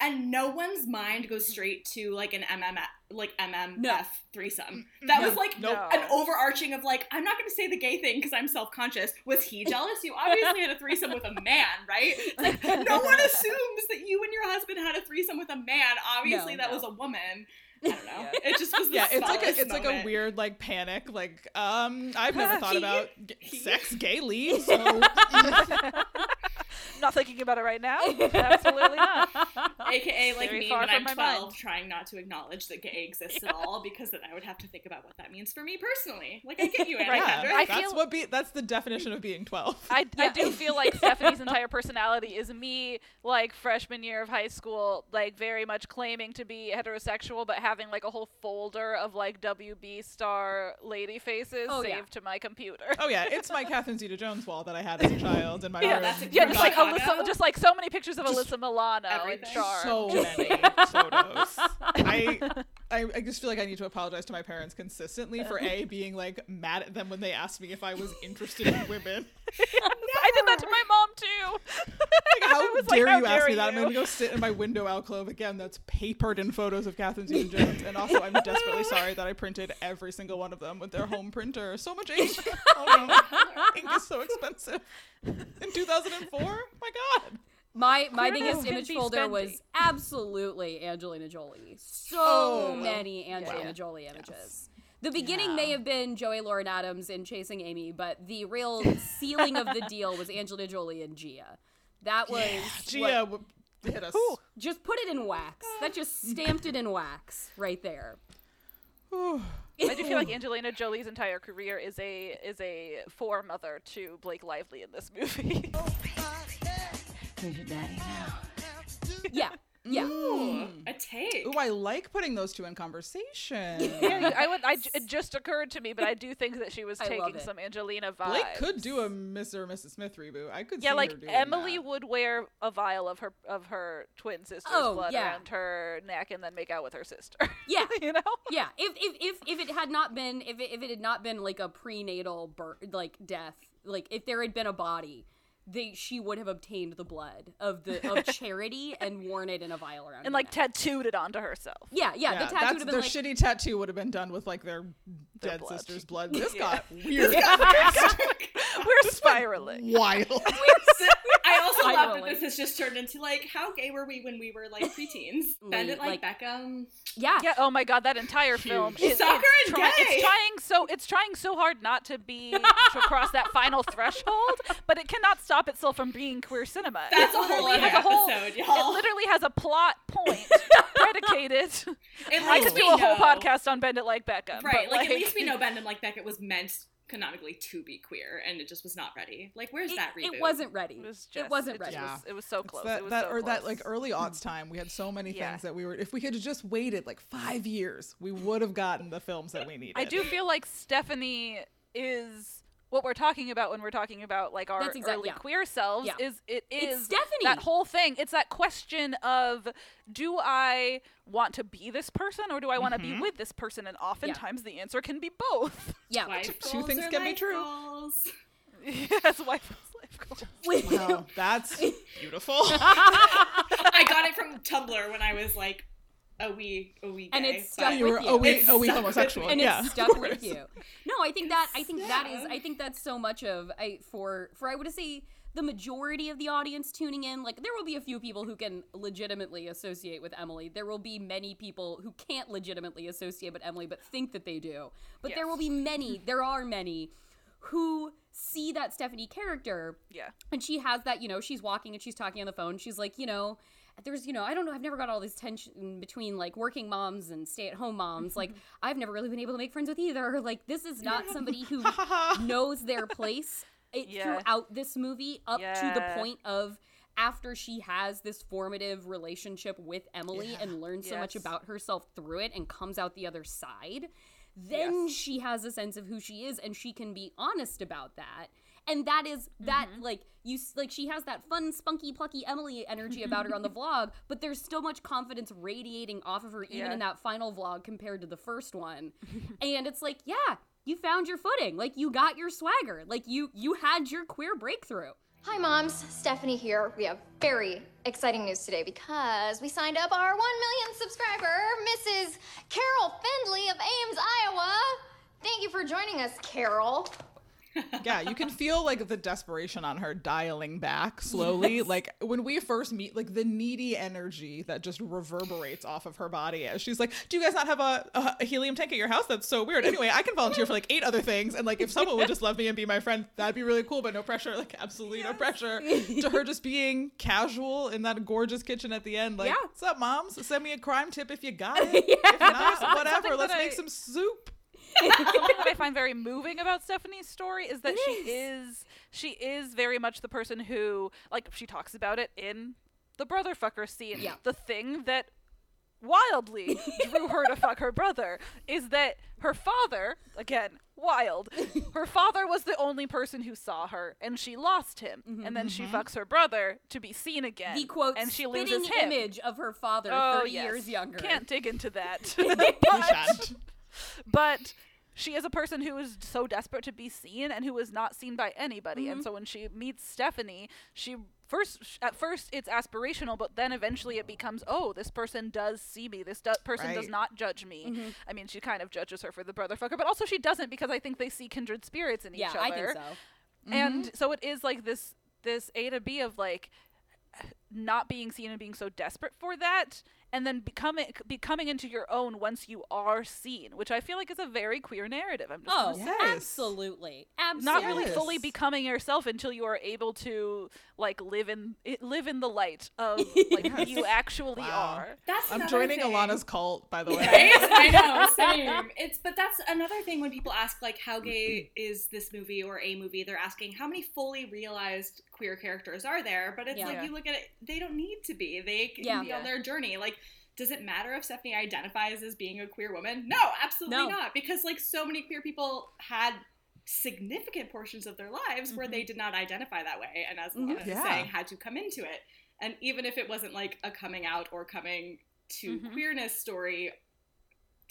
And no one's mind goes straight to like an MM like MMF No. threesome. That was like Nope. an overarching of like, I'm not going to say the gay thing because I'm self conscious. Was he jealous? You obviously had a threesome with a man, right? Like no one assumes that you and your husband had a threesome with a man. Obviously, No, that no. was a woman. I don't know. It just was the Yeah, it's like a, smallest it's like a weird like panic. Like, um, I've never thought He- about g- he- sex gaily, so not thinking about it right now. Absolutely not. AKA like Very me far when I'm 12, mind. trying not to acknowledge that gay exists at all because then I would have to think about what that means for me personally. Like I get you, Anna Right. Kendrick. I that's feel- what be that's the definition of being twelve. I, I do feel like Stephanie's entire personality is me, like freshman year of high school, like very much claiming to be heterosexual, but having like a whole folder of like WB star lady faces Oh, saved yeah. to my computer. oh yeah, it's my Catherine Zeta-Jones wall that I had as a child in my Yeah, room. that's a Yeah, From just like Chicago? Alyssa, just like so many pictures of Just Alyssa Milano and everything. Char. so many photos. I, I I just feel like I need to apologize to my parents consistently for a being like mad at them when they asked me if I was interested in women. I did that to my mom too. Like, how I was like, dare "How you ask dare me that? I'm gonna go sit in my window alcove again. That's papered in photos of Catherine Zeta-Jones, and also I'm desperately sorry that I printed every single one of them with their home printer. So much ink. Oh no, ink is so expensive. In 2004, my God. My my Queerness biggest image folder spendy. was absolutely Angelina Jolie. So Oh, many Angelina Yeah. Jolie images. The beginning may have been Joey Lauren Adams in Chasing Amy, but the real sealing of the deal was Angelina Jolie and Gia. That was Gia what- hit us. just put it in wax. That just stamped it in wax right there. Whew. I do feel like Angelina Jolie's entire career is a is a foremother to Blake Lively in this movie. Who's your daddy now? Yeah. Yeah. Ooh, a take. Oh, I like putting those two in conversation. yeah, I would. I, it just occurred to me, but I do think that she was taking some Angelina vibes. Blake could do a Mr. or Mrs. Smith reboot. I could Yeah, see like her doing Emily that. would wear a vial of her of her twin sister's Oh, blood yeah. around her neck and then make out with her sister. Yeah. you know. Yeah, if if if if it had not been if it, if it had not been like a prenatal birth like death, like if there had been a body, they she would have obtained the blood of the of charity and worn it in a vial around And her like neck. tattooed it onto herself. yeah, yeah, Yeah, the tattoo that's would their been like shitty tattoo would have been done with like their, Their dead blood. sister's blood. This Yeah. got weird. We're spiraling. Wild. I also love that Spiraling. this has just turned into like, how gay were we when we were like preteens? Bend it like, Like- Beckham. yeah, Yeah. Oh my God, that entire film is Soccer it's, and try- gay. it's trying so it's trying so hard not to be to cross that final threshold, but it cannot stop itself from being queer cinema. That's It a whole literally other has a whole- episode, y'all. It literally has a plot point predicated. At I least could do a whole podcast on Bend It Like Beckham. Right, but, like, at least we know Bend It like Beckham was meant canonically to be queer and it just was not ready. Like where's It, that reboot? it wasn't ready. It was it just- wasn't it ready. just Yeah. was- it was so It's close. That, it was that so or that like early aughts time, we had so many Yeah. things that we were. If we had just waited like five years, we would have gotten the films that we needed. I do feel like Stephanie is what we're talking about when we're talking about like our That's exact- early yeah. queer selves Yeah. is it It's Stephanie. that whole thing it's that question of do i want to be this person or do i want to Mm-hmm. be with this person and oftentimes the answer can be both Yeah. Two things can be true. goals. yes wife life goals. Wow, that's beautiful. I got it from Tumblr when I was like a wee a wee And it's stuck but- you with were you. a wee, It's a wee homosexual. and yeah, it's stuck with you. No, I think that I think that is. I think that's so much of I for for I would say the majority of the audience tuning in. Like there will be a few people who can legitimately associate with Emily. There will be many people who can't legitimately associate with Emily but think that they do. But there will be many. There are many who see that Stephanie character yeah and she has that you know she's walking and she's talking on the phone she's like you know there's you know i don't know i've never got all this tension between like working moms and stay-at-home moms. Like i've never really been able to make friends with either. Like this is not somebody who knows their place it, Yeah. throughout this movie up to the point of after she has this formative relationship with emily and learns so much about herself through it and comes out the other side then Yes. she has a sense of who she is and she can be honest about that and that is that Mm-hmm. like you like she has that fun spunky plucky emily energy about her on the vlog but there's so much confidence radiating off of her even Yeah. in that final vlog compared to the first one and it's like yeah you found your footing like you got your swagger like you you had your queer breakthrough Hi, moms. Stephanie here. We have very exciting news today because we signed up our 1 million subscriber, Mrs. Carol Findley of Ames, Iowa. Thank you for joining us, Carol. Yeah, you can feel like the desperation on her dialing back slowly. Like when we first meet, like the needy energy that just reverberates off of her body as she's like, "Do you guys not have a, a, helium tank at your house? That's so weird." Anyway, I can volunteer for like eight other things, and like if someone would just love me and be my friend, that'd be really cool. But no pressure, like absolutely no pressure. to her just being casual in that gorgeous kitchen at the end, like, Yeah. "What's up, moms? Send me a crime tip if you got it. If not, whatever. Let's make I- some soup." something that I find very moving about Stephanie's story is that she is she is very much the person who like she talks about it in the brother fucker scene. Yeah. The thing that wildly drew her to fuck her brother is that her father, again, wild. Her father was the only person who saw her and she lost him. Mm-hmm. And then she mm-hmm. fucks her brother to be seen again. the quote and she loses him. image of her father Oh, 30 yes. years younger Can't dig into that. But, she is a person who is so desperate to be seen and who is not seen by anybody. Mm-hmm. And so when she meets Stephanie, she first at first it's aspirational, but then eventually it becomes, oh, this person does see me. This do- person does not judge me. Mm-hmm. I mean, she kind of judges her for the brother fucker, but also she doesn't because I think they see kindred spirits in yeah each other. i think so And so it is like this this A to B of like not being seen and being so desperate for that and then becoming becoming into your own once you are seen, which I feel like is a very queer narrative. I'm just oh. Yes. absolutely absolutely not really Yes. fully becoming yourself until you are able to like live in live in the light of like who you actually Wow. are. That's I'm joining thing. Alanna's cult, by the way. Right? I know, same. It's but that's another thing when people ask like how gay is this movie or a movie, they're asking how many fully realized queer characters are there? But it's Yeah. like Yeah. you look at it, they don't need to be. They can Yeah. be on their journey. Like does it matter if Stephanie identifies as being a queer woman? No, absolutely No. not. Because like so many queer people had significant portions of their lives where they did not identify that way, and as Alanna Yeah. is saying, had to come into it. And even if it wasn't like a coming out or coming to Mhm. queerness story,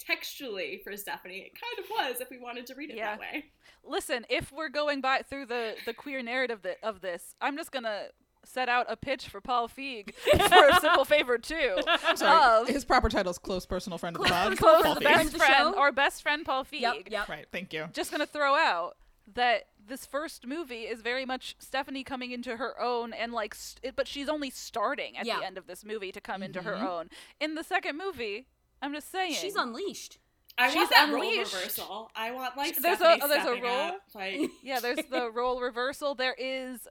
textually for Stephanie, it kind of was if we wanted to read it Yeah. that way. Listen, if we're going by through the the queer narrative that, of this, I'm just gonna set out a pitch for Paul Feig for a simple favor too. Sorry. His proper title is close personal friend of the pod. Close Paul the Feig. friend best friend, show? our best friend Paul Feig. yep yep Right. Thank you. Just gonna throw out that this first movie is very much Stephanie coming into her own and like, st- but she's only starting at Yeah. the end of this movie to come into her Mhm. own. In the second movie, I'm just saying she's unleashed I She's want that unleashed. role reversal. I want like There's a- oh, there's a role? up, like Yeah, there's the role reversal. There is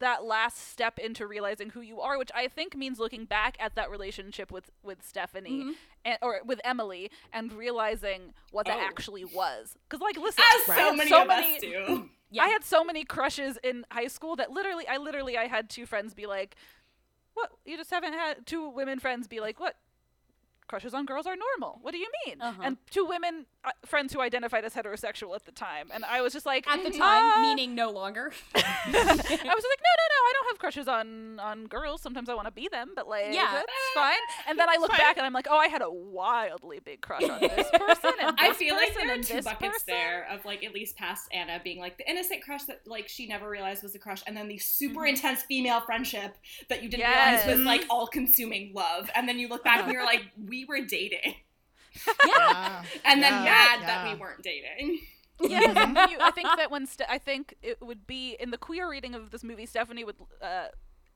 that last step into realizing who you are, which I think means looking back at that relationship with with Stephanie Mm-hmm. and or with Emily and realizing what that Oh. actually was. Because like, listen, As I so many so of many, us do. Yeah. I had so many crushes in high school that literally, I literally, I had two friends be like, "What? You just haven't had two women friends be like, what? Crushes on girls are normal. What do you mean?" Uh-huh. And two women friends who identified as heterosexual at the time, and I was just like, At the time, "Uh," meaning no longer. I was like, "No, no, no, I don't have crushes on on girls. Sometimes I want to be them, but like, Yeah. that's fine." And then I look back and I'm like, "Oh, I had a wildly big crush on this person." And I this feel like person there are and two this buckets person. there of like at least past Anna being like the innocent crush that like she never realized was a crush, and then the super Mm-hmm. intense female friendship that you didn't Yes. realize was like all consuming love, and then you look back and you're like, we were dating, Yeah. and then Yeah. mad that we weren't dating. Yes, you, I think that when Ste- I think it would be in the queer reading of this movie, Stephanie would uh,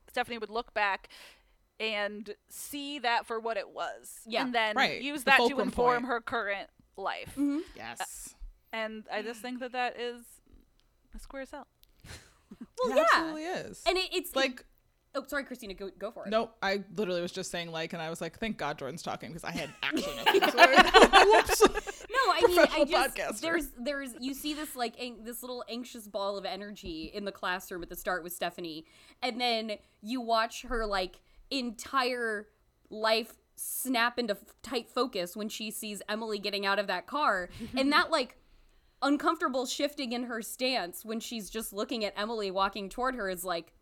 Stephanie would look back and see that for what it was, Yeah. and then Right, use the that to inform point. her current life. Yes. And I just think that that is a square cell. well, It yeah. absolutely is. And it, it's like, oh, sorry, Christina, go go for it. nope. I literally was just saying like, and I was like, thank God Jordan's talking because I had actually nothing to say. Whoops. No, I mean, I just podcaster. there's there's you see this like an- this little anxious ball of energy in the classroom at the start with Stephanie, and then you watch her like entire life snap into f- tight focus when she sees Emily getting out of that car, and that like uncomfortable shifting in her stance when she's just looking at Emily walking toward her is like,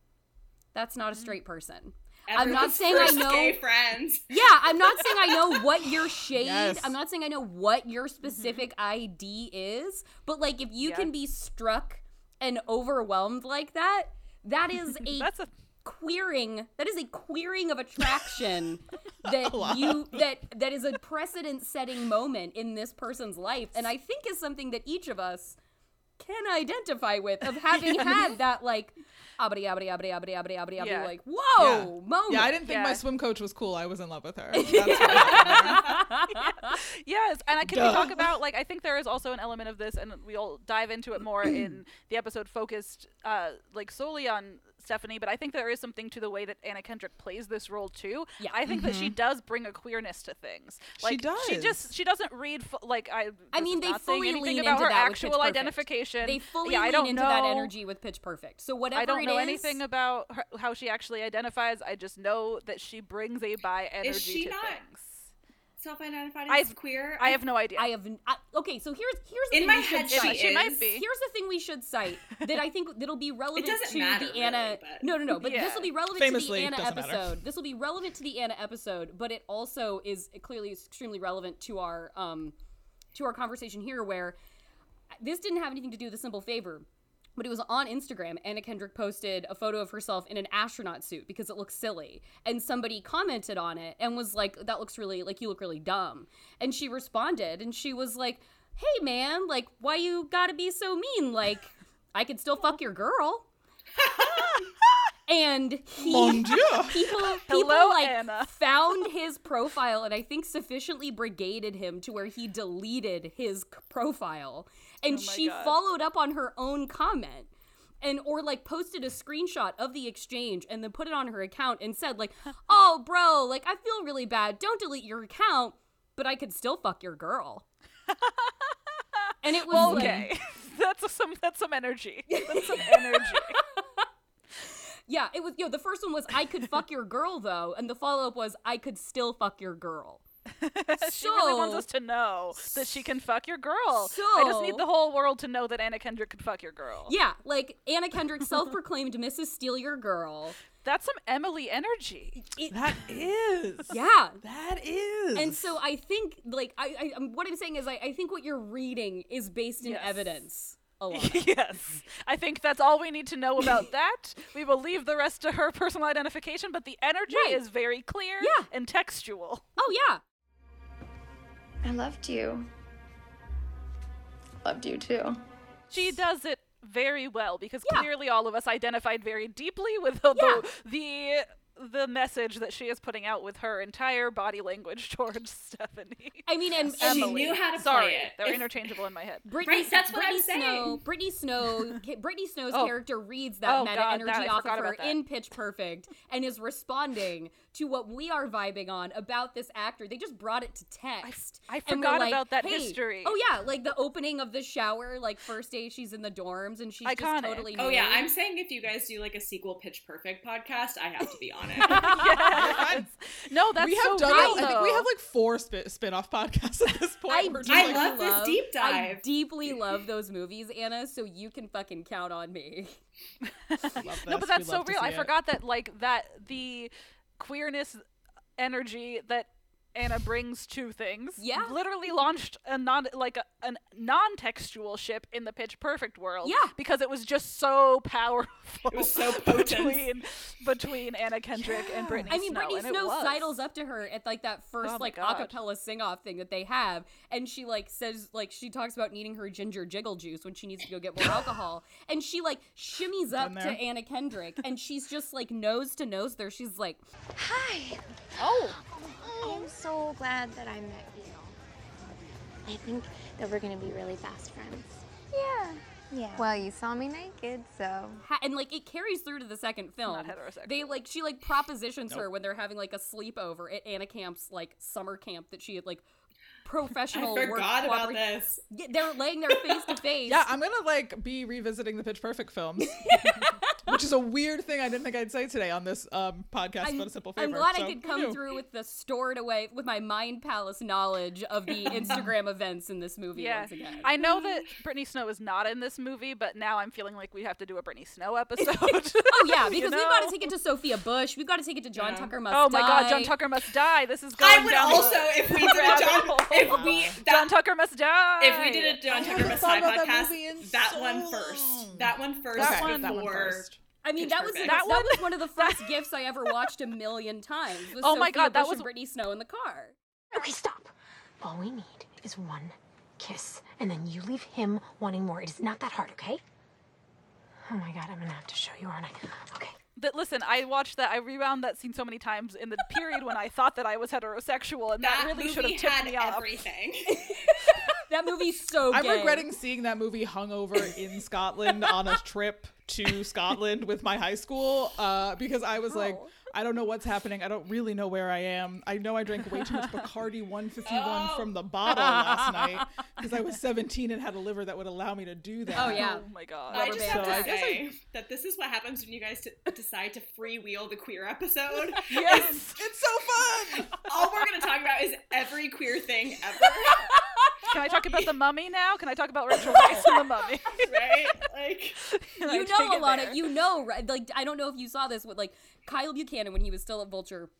that's not a mm-hmm. straight person. I'm not Everyone's saying I know. gay friends. Yeah, I'm not saying I know what your shade. Yes. I'm not saying I know what your mm-hmm. specific ID is, but like if you Yeah. can be struck and overwhelmed like that, that is a That's a queering. That is a queering of attraction that you that that is a precedent setting moment in this person's life and I think is something that each of us can identify with of having had that like abadi abadi abadi abadi abadi abadi abadi Yeah. like whoa moment. Yeah, I didn't think my Yeah. swim coach was cool. I was in love with her. That's what happened yes, and I can Duh. we talk about like I think there is also an element of this, and we'll dive into it more in the episode focused uh, like solely on Stephanie. But I think there is something to the way that Anna Kendrick plays this role too. Yeah. I think that she mm-hmm. does bring a queerness to things. She Like, She does. just she doesn't read fu- like I. I mean, they fully anything lean about into her that with Pitch actual identification. They fully yeah, I don't into know. that energy with Pitch Perfect. So whatever I don't it know is- anything about her, how she actually identifies. I just know that she brings a bi energy she to not things. Self-identified as I've- queer. I have no idea. I have I, okay. So here's here's the In thing my we should head, It- cite. she she might be. Here's the thing we should cite that I think that'll be relevant to matter, the really, Anna. but- No, no, no. But this will be relevant Famously, to the Anna episode. This will be relevant to the Anna episode, but it also is clearly extremely relevant to our um to our conversation here, where this didn't have anything to do with a simple favor. But it was on Instagram. Anna Kendrick posted a photo of herself in an astronaut suit because it looks silly. And somebody commented on it and was like, that looks really, like, you look really dumb. And she responded and she was like, hey, man, like, why you gotta be so mean? Like, I could still fuck your girl. and he, Mon Dieu. people, people Hello, like Anna. found his profile and I think sufficiently brigaded him to where he deleted his profile, and Oh she God. followed up on her own comment. And or like posted a screenshot of the exchange and then put it on her account and said like, "Oh, bro, like I feel really bad. Don't delete your account, but I could still fuck your girl." and it was Well, like, okay, that's some that's some energy. That's some energy. yeah, it was. Yo, the first one was I could fuck your girl though, and the follow up was I could still fuck your girl. she really wants us to know that she can fuck your girl. I just need the whole world to know that Anna Kendrick could fuck your girl. Yeah, like Anna Kendrick, self-proclaimed Mrs. Steal Your Girl. That's some Emily energy. It- That is. yeah. That is. And so I think, like, I, I um, what I'm saying is, I, I think what you're reading is based in Yes. evidence. A lot. yes. I think that's all we need to know about that. We will leave the rest to her personal identification, but the energy Right. is very clear Yeah. and textual. oh yeah. I loved you. Loved you too. She does it very well because Yeah. clearly all of us identified very deeply with the, Yeah. the, the the message that she is putting out with her entire body language towards Stephanie. I mean, and, She and Emily. knew how to Sorry, play it. they're If- interchangeable in my head. Brittany, Right, that's what Brittany I'm saying. Snow, Brittany Snow, Ca- Brittany Snow's Oh. character reads that Oh, meta God, energy that- off of her in Pitch Perfect and is responding to what we are vibing on about this actor. They just brought it to text. I and we're forgot like, about that "Hey." history. Oh yeah, like the opening of the shower, like first day she's in the dorms and she's just Iconic. totally. Oh yeah. I'm saying if you guys do like a sequel Pitch Perfect podcast, I have to be on it. Yes. No, that's we have so done real. I think we have like four spin- spin-off podcasts at this point. I, We're just I like, love this deep dive. I deeply love those movies, Anna. So you can fucking count on me. love no, this. but We that's so real. see I it. forgot that like that the queerness energy that Anna brings two things. Yeah. literally launched a non like a, a non-textual ship in the Pitch Perfect world. Yeah. because it was just so powerful. It was so potent. between between Anna Kendrick and Brittany. I mean, Snow, Brittany Snow sidles up to her at like that first Oh like God. acapella sing off thing that they have, and she like says like she talks about needing her ginger jiggle juice when she needs to go get more alcohol, and she like shimmies up to. Anna Kendrick, and she's just like nose to nose there. She's like, Hi. Oh, I'm so glad that I met you. I think that we're gonna be really fast friends. Yeah. Yeah. Well, you saw me naked, so. ha- and like it carries through to the second film. Not heterosexual. They like she like propositions her when they're having like a sleepover at Anna Camp's like summer camp that she had like professional I work forgot about cooperat- this. Yeah, They're laying there face to face. Yeah, I'm gonna like be revisiting the Pitch Perfect films, which is a weird thing I didn't think I'd say today on this um, podcast. I'm, but a simple favor. I'm glad so I could come knew? through with the stored away with my mind palace knowledge of the Instagram events in this movie yeah. once again. I know that Brittany Snow is not in this movie, but now I'm feeling like we have to do a Brittany Snow episode. oh yeah, because You we've got to take it to Sophia Bush. We've got to take it to John Yeah. Tucker Must Oh my God, John Tucker must die. This is going I would down also, if we did a John, hole. If we John that, Tucker must die. if we did a John Tucker haven't Must thought Die about that podcast, movie that so one first, that one first That Okay, one- that one before. first. I mean, that was Perfect. that, That was one of the first gifts I ever watched a million times. Was Oh my Sophia God, that Bush was- and Brittany Snow in the car. Okay, stop. All we need is one kiss, and then you leave him wanting more. It is not that hard, okay? Oh my god, I'm gonna have to show you, aren't I? Okay. That listen, I watched that. I rewound that scene so many times in the period when I thought that I was heterosexual, and that, That really should have tipped me off. everything. That movie's so I'm gay. regretting seeing that movie hungover in Scotland on a trip to Scotland with my high school uh, because I was like, Oh. I don't know what's happening. I don't really know where I am. I know I drank way too much Bacardi 151 Oh. from the bottle last night because I was 17 and had a liver that would allow me to do that. Oh yeah. Oh my god. I just band have So I to guess say that this is what happens when you guys t- decide to freewheel the queer episode. Yes. It's so fun. All we're gonna talk about is every queer thing ever, Can I talk about the mummy now? Can I talk about Rachel Weisz and the mummy? right? Like, Can I you know it a lot there? of you know right like i don't know if you saw this but like kyle buchanan when he was still at vulture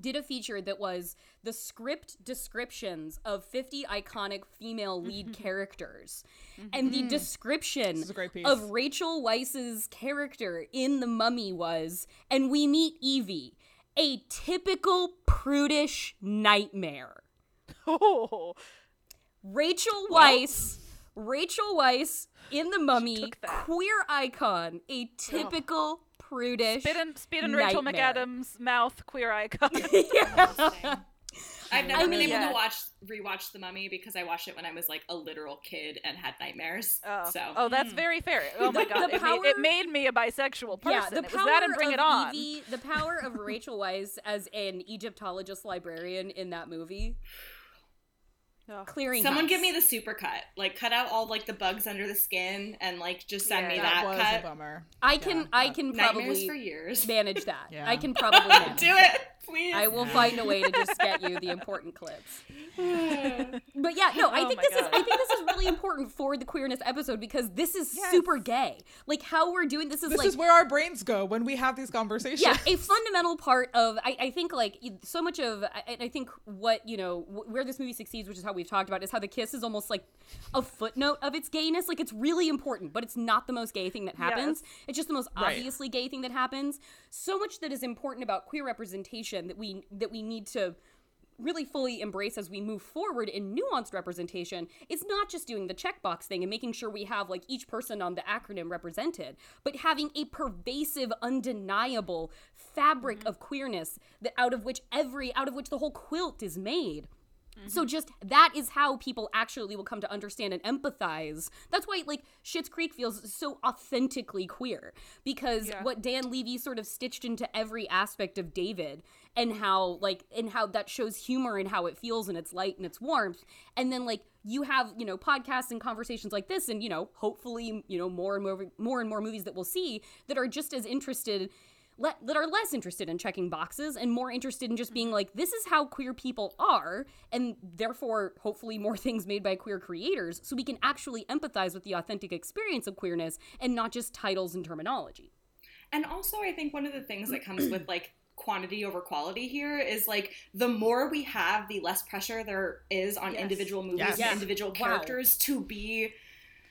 did a feature that was the script descriptions of 50 iconic female lead mm-hmm. characters mm-hmm. and the mm. description This is a great piece. of rachel weisz's character in the mummy was and we meet evie a typical prudish nightmare. Oh, Rachel Weisz, Rachel Weisz in the Mummy, queer icon, a typical prudish. spit in, spit in Rachel McAdams' mouth, queer icon. yeah. I've never I been able Yeah. to watch rewatch The Mummy because I watched it when I was like a literal kid and had nightmares. Oh, So oh, that's hmm. very fair. Oh my The- god, the it, made, it made me a bisexual person. yeah, the it power was that and Bring of It On. Evie, the power of Rachel Weisz as an Egyptologist librarian in that movie, Oh. clearing. someone house. give me the super cut. Like cut out all like the bugs under the skin and like just send Yeah, me that that, was cut. a bummer. I can, Yeah, I can probably for years. manage that. Yeah. I can probably. Do it, please. I will find a way to just get you the important clips. But yeah, no, I Oh think my this is I think this is really important for the queerness episode because this is Yes. super gay. Like how we're doing this is This like is where our brains go when we have these conversations. yeah, a fundamental part of I, I think like so much of I, I think what you know where this movie succeeds, which is how we've talked about, is how the kiss is almost like a footnote of its gayness. Like it's really important, but it's not the most gay thing that happens. It's just the most Right. obviously gay thing that happens. So much that is important about queer representation that we that we need to really fully embrace as we move forward in nuanced representation is not just doing the checkbox thing and making sure we have like each person on the acronym represented, but having a pervasive, undeniable fabric mm-hmm. of queerness that out of which every out of which the whole quilt is made. Mm-hmm. So just that is how people actually will come to understand and empathize. That's why like Schitt's Creek feels so authentically queer because yeah. what Dan Levy sort of stitched into every aspect of David and how like and how that shows humor and how it feels and its light and its warmth. And then like you have, you know, podcasts and conversations like this and you know, hopefully, you know, more and more more and more movies that we'll see that are just as interested le- that are less interested in checking boxes and more interested in just being like, this is how queer people are, and therefore, hopefully, more things made by queer creators, so we can actually empathize with the authentic experience of queerness and not just titles and terminology. And also, I think one of the things that comes with like quantity over quality here is like the more we have, the less pressure there is on yes. individual movies yes. and individual characters wow. to be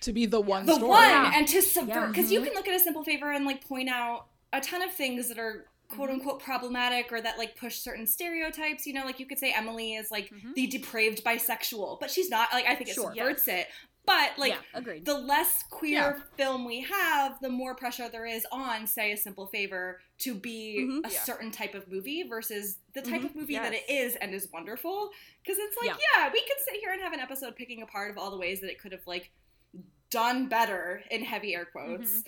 to be the one the story. one and to subvert because yeah. mm-hmm. you can look at a simple favor and like point out a ton of things that are quote mm-hmm. unquote problematic or that like push certain stereotypes. You know, like you could say Emily is like mm-hmm. the depraved bisexual, but she's not. Like I think it sure. subverts yes. it. But like yeah, the less queer yeah. film we have, the more pressure there is on, say, a simple favor to be mm-hmm. a yeah. certain type of movie versus the type mm-hmm. of movie yes. that it is and is wonderful. Because it's like, yeah. we could sit here and have an episode picking apart of all the ways that it could have like done better in heavy air quotes.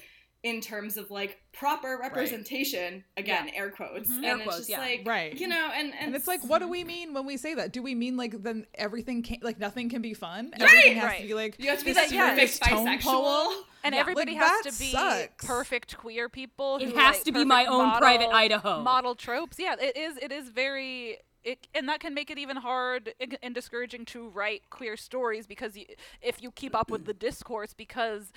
In terms of like proper representation right. again yeah. air quotes mm-hmm. and air it's quotes, just yeah. like right you know and, and, and it's like what do we mean when we say that do we mean like then everything can like nothing can be fun right. everything has right. to be like you have to be that yeah, perfect bisexual and yeah. everybody like, has to be sucks. perfect queer people it has like, to be my own model, private idaho model tropes yeah it is it is very it, and that can make it even hard and discouraging to write queer stories because you, if you keep up with the discourse because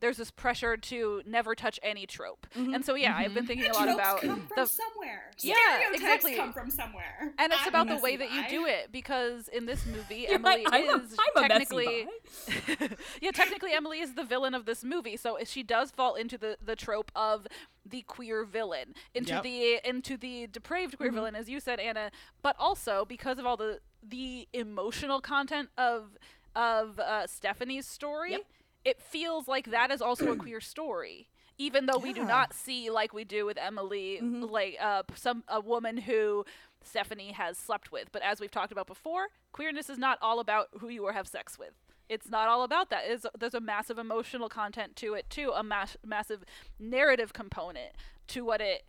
there's this pressure to never touch any trope. Mm-hmm. And so yeah, mm-hmm. I've been mm-hmm. thinking and a lot about come from the somewhere. Yeah, exactly. come from somewhere. And it's I'm about the way that you do it because in this movie Emily like, is I'm technically Yeah, technically Emily is the villain of this movie. So she does fall into the the trope of the queer villain, into yep. the into the depraved queer mm-hmm. villain as you said Anna, but also because of all the the emotional content of of uh, Stephanie's story. Yep it feels like that is also a queer story even though yeah. we do not see like we do with Emily mm-hmm. like uh, some a woman who Stephanie has slept with but as we've talked about before queerness is not all about who you have sex with it's not all about that it's, there's a massive emotional content to it too a mass, massive narrative component to what it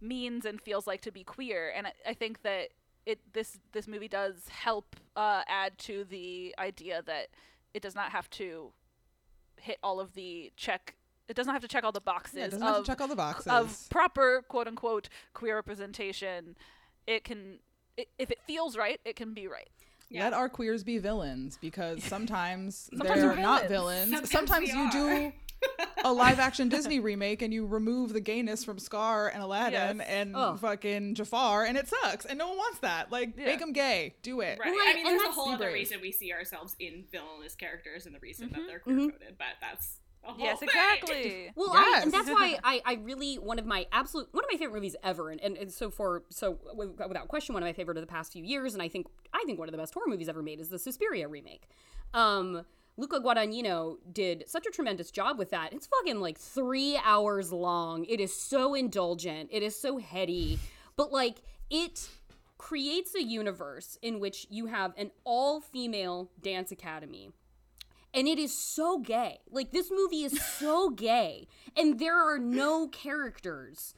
means and feels like to be queer and I, I think that it this this movie does help uh, add to the idea that it does not have to hit all of the check it doesn't have to check all the boxes. Yeah, it doesn't of, have to check all the boxes of proper quote unquote queer representation. It can, it, if it feels right, it can be right. Yeah. Let our queers be villains because sometimes, sometimes they're villains. not villains. Sometimes, sometimes you are. do a live action Disney remake and you remove the gayness from Scar and Aladdin yes. and oh. fucking Jafar and it sucks and no one wants that. Like yeah. make them gay. Do it. Right. I mean, there's a whole other reason we see ourselves in villainous characters and the reason mm-hmm. that they're queer coded, mm-hmm. but that's yes, thing. exactly. Well, yes. I, and that's why I, I really one of my absolute one of my favorite movies ever, and, and, and so for so without question one of my favorite of the past few years, and I think I think one of the best horror movies ever made is the Suspiria remake. Um, Luca Guadagnino did such a tremendous job with that. It's fucking like three hours long. It is so indulgent. It is so heady. But like it creates a universe in which you have an all female dance academy. And it is so gay. Like this movie is so gay. And there are no characters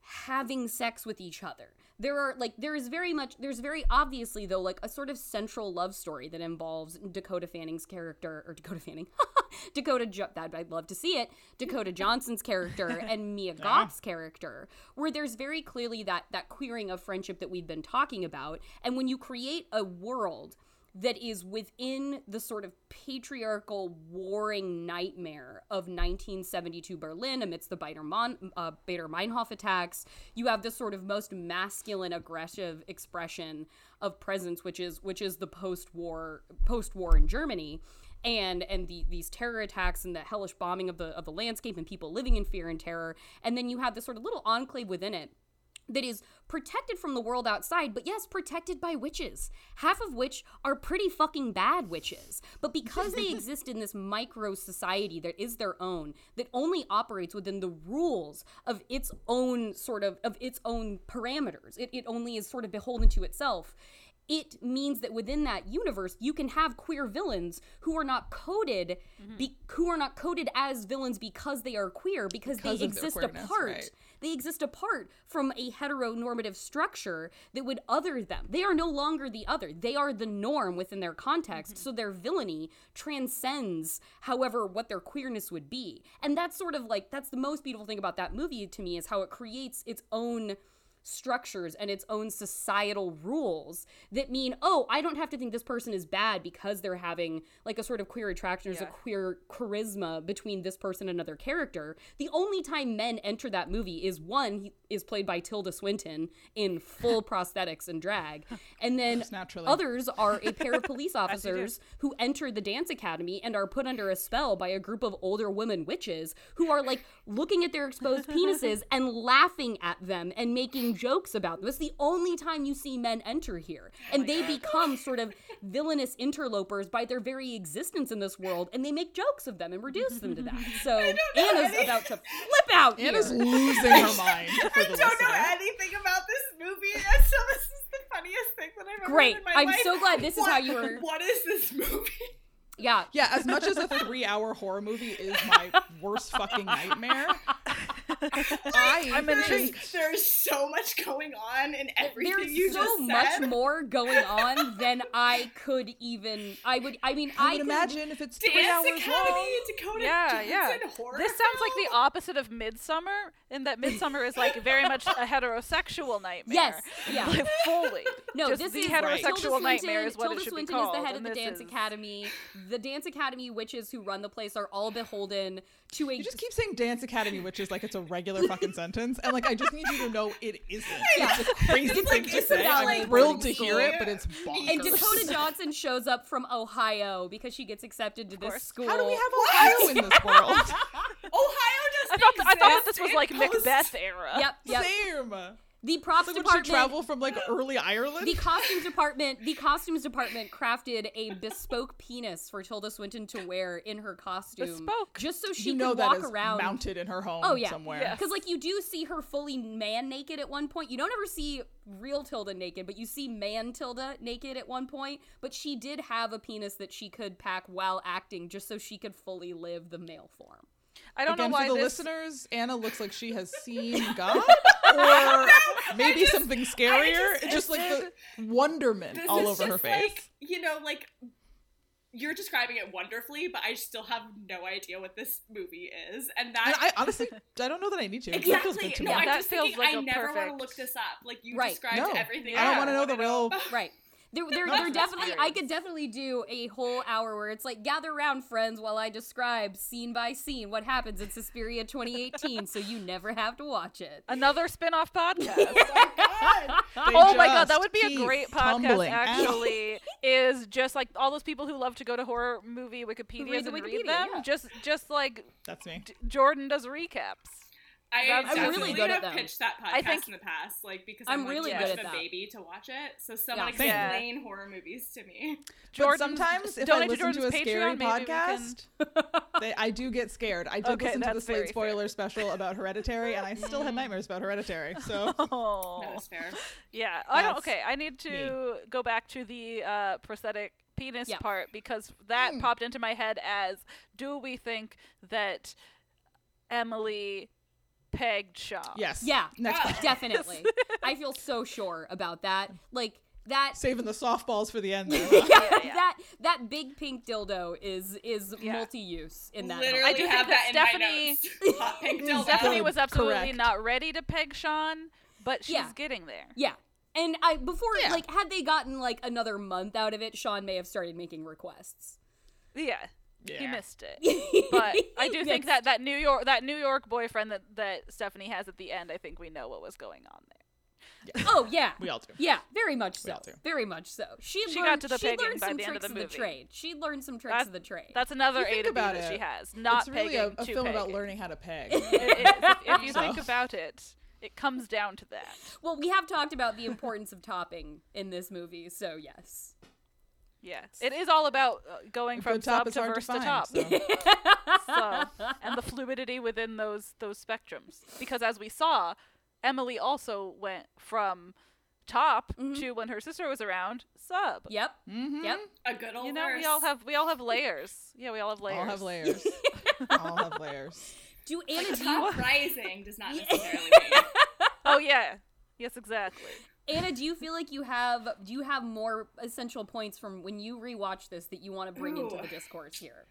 having sex with each other there are like there is very much there's very obviously though like a sort of central love story that involves Dakota Fanning's character or Dakota Fanning Dakota jo- that I'd love to see it Dakota Johnson's character and Mia Goth's character where there's very clearly that that queering of friendship that we've been talking about. And when you create a world that is within the sort of patriarchal warring nightmare of 1972 Berlin amidst the Baader, Mon- uh, Baader Meinhof attacks. You have this sort of most masculine, aggressive expression of presence, which is which is the post-war post-war in Germany. And and the, these terror attacks and the hellish bombing of the of the landscape and people living in fear and terror, and then you have this sort of little enclave within it that is protected from the world outside, but yes, protected by witches, half of which are pretty fucking bad witches. But because they exist in this micro society that is their own, that only operates within the rules of its own sort of of its own parameters, it, it only is sort of beholden to itself it means that within that universe you can have queer villains who are not coded mm-hmm. be, who are not coded as villains because they are queer because, Because they exist apart right. They exist apart from a heteronormative structure that would other them. They are no longer the other. They are the norm within their context. Mm-hmm. So their villainy transcends however what their queerness would be. And that's sort of like that's the most beautiful thing about that movie to me is how it creates its own structures and its own societal rules that mean, oh, I don't have to think this person is bad because they're having like a sort of queer attraction. There's Yeah. a queer charisma between this person and another character. The only time men enter that movie is one he is played by Tilda Swinton in full prosthetics and drag, and then others are a pair of police officers who enter the dance academy and are put under a spell by a group of older women witches who are like looking at their exposed penises and laughing at them and making jokes about them. It's the only time you see men enter here. Oh and they become sort of villainous interlopers by their very existence in this world and they make jokes of them and reduce them to that. So Anna's about to flip out Anna's here. Anna's losing her mind for I the don't know anything about this movie, so this is the funniest thing that I've ever Great. heard in my I'm life. so glad this is What- how you were- What is this movie? Yeah. Yeah, as much as a three-hour horror movie is my worst fucking nightmare, I I'm There's, intrigued. there's so much going on in everything There's you so just much more going on than I could even. I would. I mean, I, I would could imagine if it's three hours Academy, long. Dakota Yeah, yeah. Johnson horror This sounds like the opposite of Midsommar, in that Midsommar is like very much a heterosexual nightmare. Yes, yeah. Like fully. No, Just this the is heterosexual Tilda nightmare Swinton, is what Tilda it should Swinton be called. is the head of the dance is- academy. The dance academy witches who run the place are all beholden to a. You just keep saying Dance Academy, witches is like it's a regular fucking sentence, and like I just need you to know it isn't. Yeah. It's a crazy It's thing like- to say. I'm like, thrilled to hear it, but it's bonkers. and Dakota Johnson shows up from Ohio because she gets accepted to this school. How do we have Ohio in this world? Ohio doesn't I thought, th- I thought that this was like in post- Macbeth era. Yep, yep. Same. The props Like when she department. travel from like early Ireland. the costumes department the costumes department crafted a bespoke penis for Tilda Swinton to wear in her costume Bespoke. just so she you know could that walk is around mounted in her home Oh yeah, somewhere. Yeah. Because like you do see her fully man naked at one point. You don't ever see real Tilda naked, but you see man Tilda naked at one point. But she did have a penis that she could pack while acting, just so she could fully live the male form. I don't Again, know why for the this. listeners, Anna looks like she has seen God, or maybe just- something scarier. just- Just, like the wonderment all is over her face. Like, you know, like you're describing it wonderfully, but I still have no idea what this movie is, and that And I honestly, I don't know that I need to. It feels exactly. good to no, me. I'm That just feels thinking like I a never want to look this up. Like you Right. described No, everything. I don't wanna know the real- Right. There, there, there definitely. I could definitely do a whole hour where it's like gather around, friends, while I describe scene by scene what happens in Suspiria 2018, so you never have to watch it. Another spin-off podcast. Oh they oh my god, that would be a great podcast. tumbling out. Actually, is just like all those people who love to go to horror movie Wikipedias read the and read Wikipedia, them. yeah. Just, just like That's me. D- Jordan does recaps. I That's- I'm definitely really good at have them. pitched that podcast I think- in the past, like because I'm I'm, like, really too good much at of a that. baby to watch it. So someone Yeah. Yeah. explain horror movies to me. But Jordan, sometimes if I donate listen to Jordan's a scary Patreon, maybe we can- podcast, they, I do get scared. I did Okay, listen to the that's Slate very spoiler special about Hereditary, and I still had nightmares about Hereditary. So Oh. That is fair. Yeah. I don't. That's Okay. I need to go back to the uh, prosthetic penis Yeah. part because that popped into my head as: Do we think that Emily pegged Shaw? yes, Yeah, Next question. definitely. I feel so sure about that. Like that. Saving the softballs for the end. There. yeah, yeah. that that big pink dildo is is Yeah. multi-use in that. Literally home. I do have that that, Stephanie- in my notes. Hot pink dildo. Stephanie was absolutely Correct. not ready to peg Sean, but she's Yeah. getting there. Yeah. And I before Yeah. like had they gotten like another month out of it, Sean may have started making requests. Yeah. He missed it. But I do think that that New York that New York boyfriend that that Stephanie has at the end, I think we know what was going on there. Oh yeah. We all do. Yeah, very much so. all do. Very much so. She She learned, got to the she pegging learned by some the end of tricks the the trade. She learned some tricks That's- of the trade. That's another You A to B about that she has. Not it's really pegging a, a to film about learning how to peg. It is. If, if you So. think about it, it comes down to that. Well, we have talked about the importance of topping in this movie, so yes. Yeah, it is all about uh, going from top sub to hard to verse to find, top. so. so, and the fluidity within those those spectrums. Because as we saw, Emily also went from top to when her sister was around sub. Yep. Mm-hmm. Yep. A good old You know, we all have we all have layers. Yeah, we all have layers. All have layers. all have layers. Do Anna Like do you, rising does not necessarily mean. Oh yeah. Yes, exactly. Anna, do you feel like you have do you have more essential points from when you rewatch this that you want to bring into the discourse here?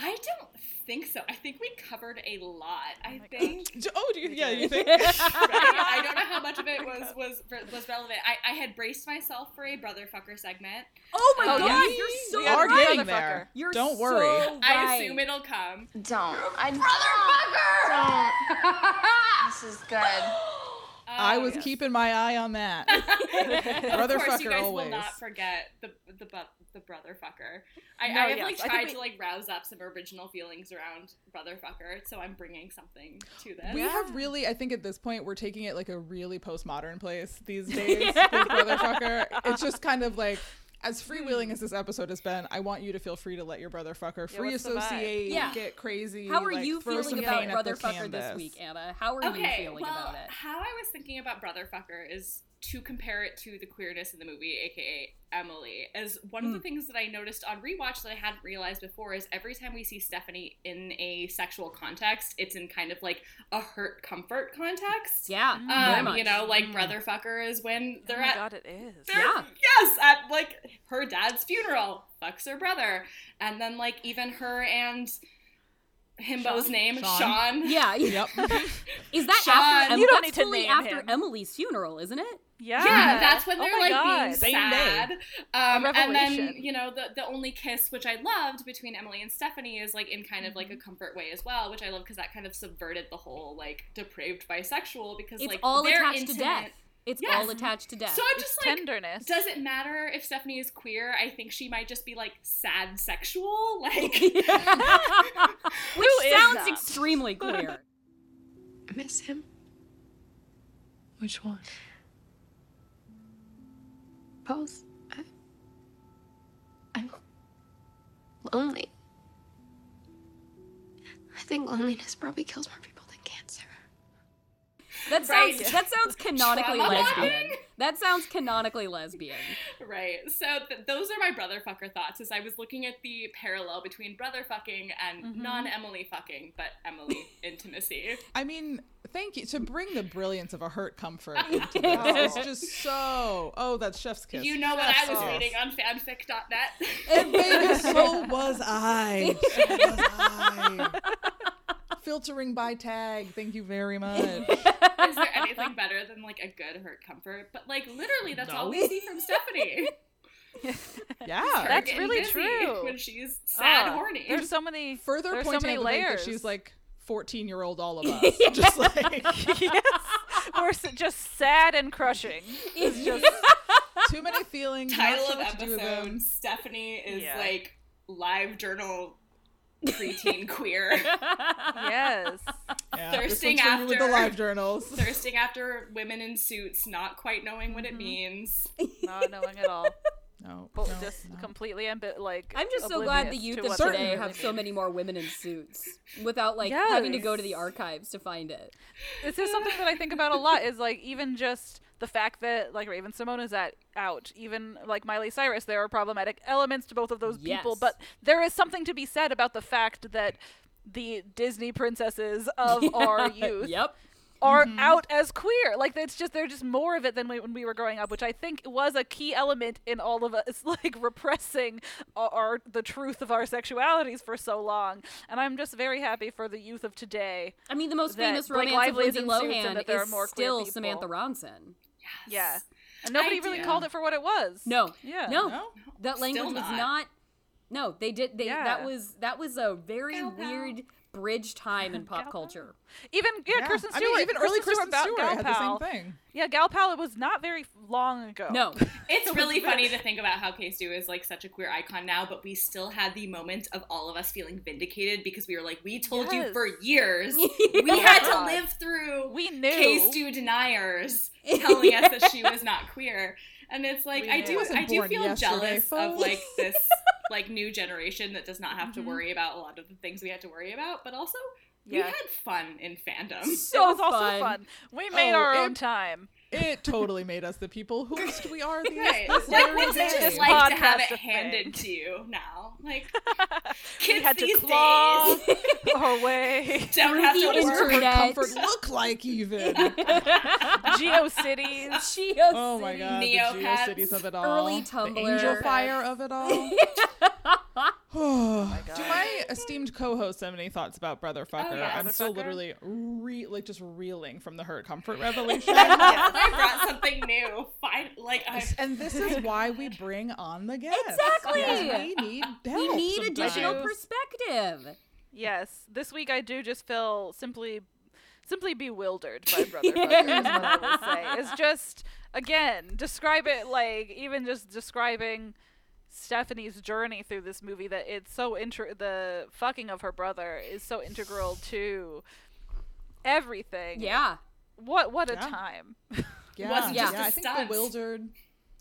I don't think so. I think we covered a lot. Oh I think. Oh, do you, yeah, you think? Right? I don't know how much of it oh was was was relevant. I, I had braced myself for a brother fucker segment. Oh my Oh, god, yeah. you're so We are right. getting there. You're Don't so worry. right. I assume it'll come. Don't. I Brother fucker! Don't. this is good. I Oh, was yes. keeping my eye on that. of Brother course, you guys always. will not forget the the bu- the brother fucker. I, No, I have yes, like tried we- to like rouse up some original feelings around brother fucker, so I'm bringing something to this. We have really, I think at this point, we're taking it like a really postmodern place these days with Brotherfucker. It's just kind of like, as freewheeling hmm. as this episode has been, I want you to feel free to let your brotherfucker free what's the vibe? associate, Yeah. get crazy. How are like, you feeling about paint at the Brotherfucker this week, Anna? How are okay, you feeling well, about it? how I was thinking about brotherfucker is to compare it to the queerness in the movie, aka Emily. As one of the hmm. things that I noticed on rewatch that I hadn't realized before is every time we see Stephanie in a sexual context, it's in kind of like a hurt comfort context. Yeah, mm-hmm. um, very Um, much. you know, like mm-hmm. brotherfucker is when Oh they're my at god, it is. Yeah. Yes, at like her dad's funeral, fucks her brother, and then like even her and himbo's Sean? name, Sean. Sean. Yeah. Yep. Is that Sean, after? Em- you don't that's need to name after him. Emily's funeral, isn't it? Yeah. Yeah, that's when Oh they're my like God. being Same sad. day. Um, and then you know the the only kiss, which I loved between Emily and Stephanie, is like in kind of Mm-hmm. like a comfort way as well, which I love because that kind of subverted the whole like depraved bisexual because It's like all they're attached intimate. to death. It's Yes. all attached to death. So I'm It's just like, tenderness. does it matter if Stephanie is queer? I think she might just be like sad sexual, like. Which is sounds that? extremely clear. Miss him? Which one? Both. I, I'm lonely. I think loneliness probably kills more people than cancer. That sounds Right. that sounds canonically Trauma lesbian. bonding? That sounds canonically lesbian. Right. So th- those are my brother fucker thoughts as I was looking at the parallel between brother fucking and Mm-hmm. non Emily fucking, but Emily intimacy. I mean, thank you to bring the brilliance of a hurt comfort into this. It's just so. Oh, that's Chef's kiss. You know what I was kiss. reading on fanfic.net. And baby, so was I. So was I. Filtering by tag. Thank you very much. Is there anything better than like a good hurt comfort? But like literally, that's all we see from Stephanie. Yeah. That's really true. When she's sad, Ah, horny. There's so many Further there's so pointing many out layers. that she's like 14 year old all of us. just like yes, we're just sad and crushing. It's just too many feelings. Title not of what to do with episode: Stephanie is Yeah. like live journal preteen queer. yes. Yeah, Thirsting this one's for you with the live journals. thirsting after women in suits, not quite knowing what it Mm-hmm. means. Not knowing at all. No, But no, just no. completely ambi- like. I'm just so glad the youth of today have so many more women in suits without like having to go to the archives to find it. This is something that I think about a lot. Is like even just the fact that like Raven-Symoné is at out, even like Miley Cyrus, there are problematic elements to both of those people. But there is something to be said about the fact that the Disney princesses of our youth Yep. are mm-hmm. out as queer. Like it's just they're just more of it than we, when we were growing up, which I think was a key element in all of us like repressing our, our the truth of our sexualities for so long. And I'm just very happy for the youth of today. I mean, the most famous Blake romance of Lively is Lindsay in Suits and Lohan that there are is still. Samantha Ronson. Yeah. And nobody I really do. called it for what it was. No, Yeah. no, No? that language Still was not. not. No, they did. They Yeah. that was that was a very oh, Pow, pow. weird bridge time in pop culture. Even yeah, Yeah. Kristen I mean, even early Kristen Gal- Stewart Gal had the same thing. Yeah, Gal Pal. It was not very long ago. No. It's really funny to think about how K Stu is like such a queer icon now, but we still had the moment of all of us feeling vindicated because we were like, we told you for years. We oh had to live through We knew. K Stu deniers telling us that she was not queer. And it's like We I do I do feel yesterday, jealous of like this like new generation that does not have to mm-hmm. worry about a lot of the things we had to worry about, but also we had fun in fandom. So it was also fun. fun. We made Oh, our it- own time. It totally made us the people who we are these, Right. this Like, very what's it day. just like to have Podcast it handed to you now? Like, we kids had to claw days our way. don't have to the work. internet. comfort look like even? GeoCities. Geocities. Oh my god, the GeoCities of it all. Early The Tumblr. Angelfire of it all. Oh Do my esteemed co-hosts have any thoughts about Brother oh, Fucker? yes. I'm still Brotherfucker? literally re- like just reeling from the hurt comfort revelation. yes, I brought something new. Fine, like I. and this is why we bring on the guests. Exactly. because We need help. We need sometimes. additional perspective. Yes, this week I do just feel simply, simply bewildered by Brother Fucker. Is what I will say. It's just again describe it like even just describing Stephanie's journey through this movie that it's so inter the fucking of her brother is so integral to everything. Yeah. What what a Yeah. time. Yeah, Wasn't yeah. just a I think bewildered.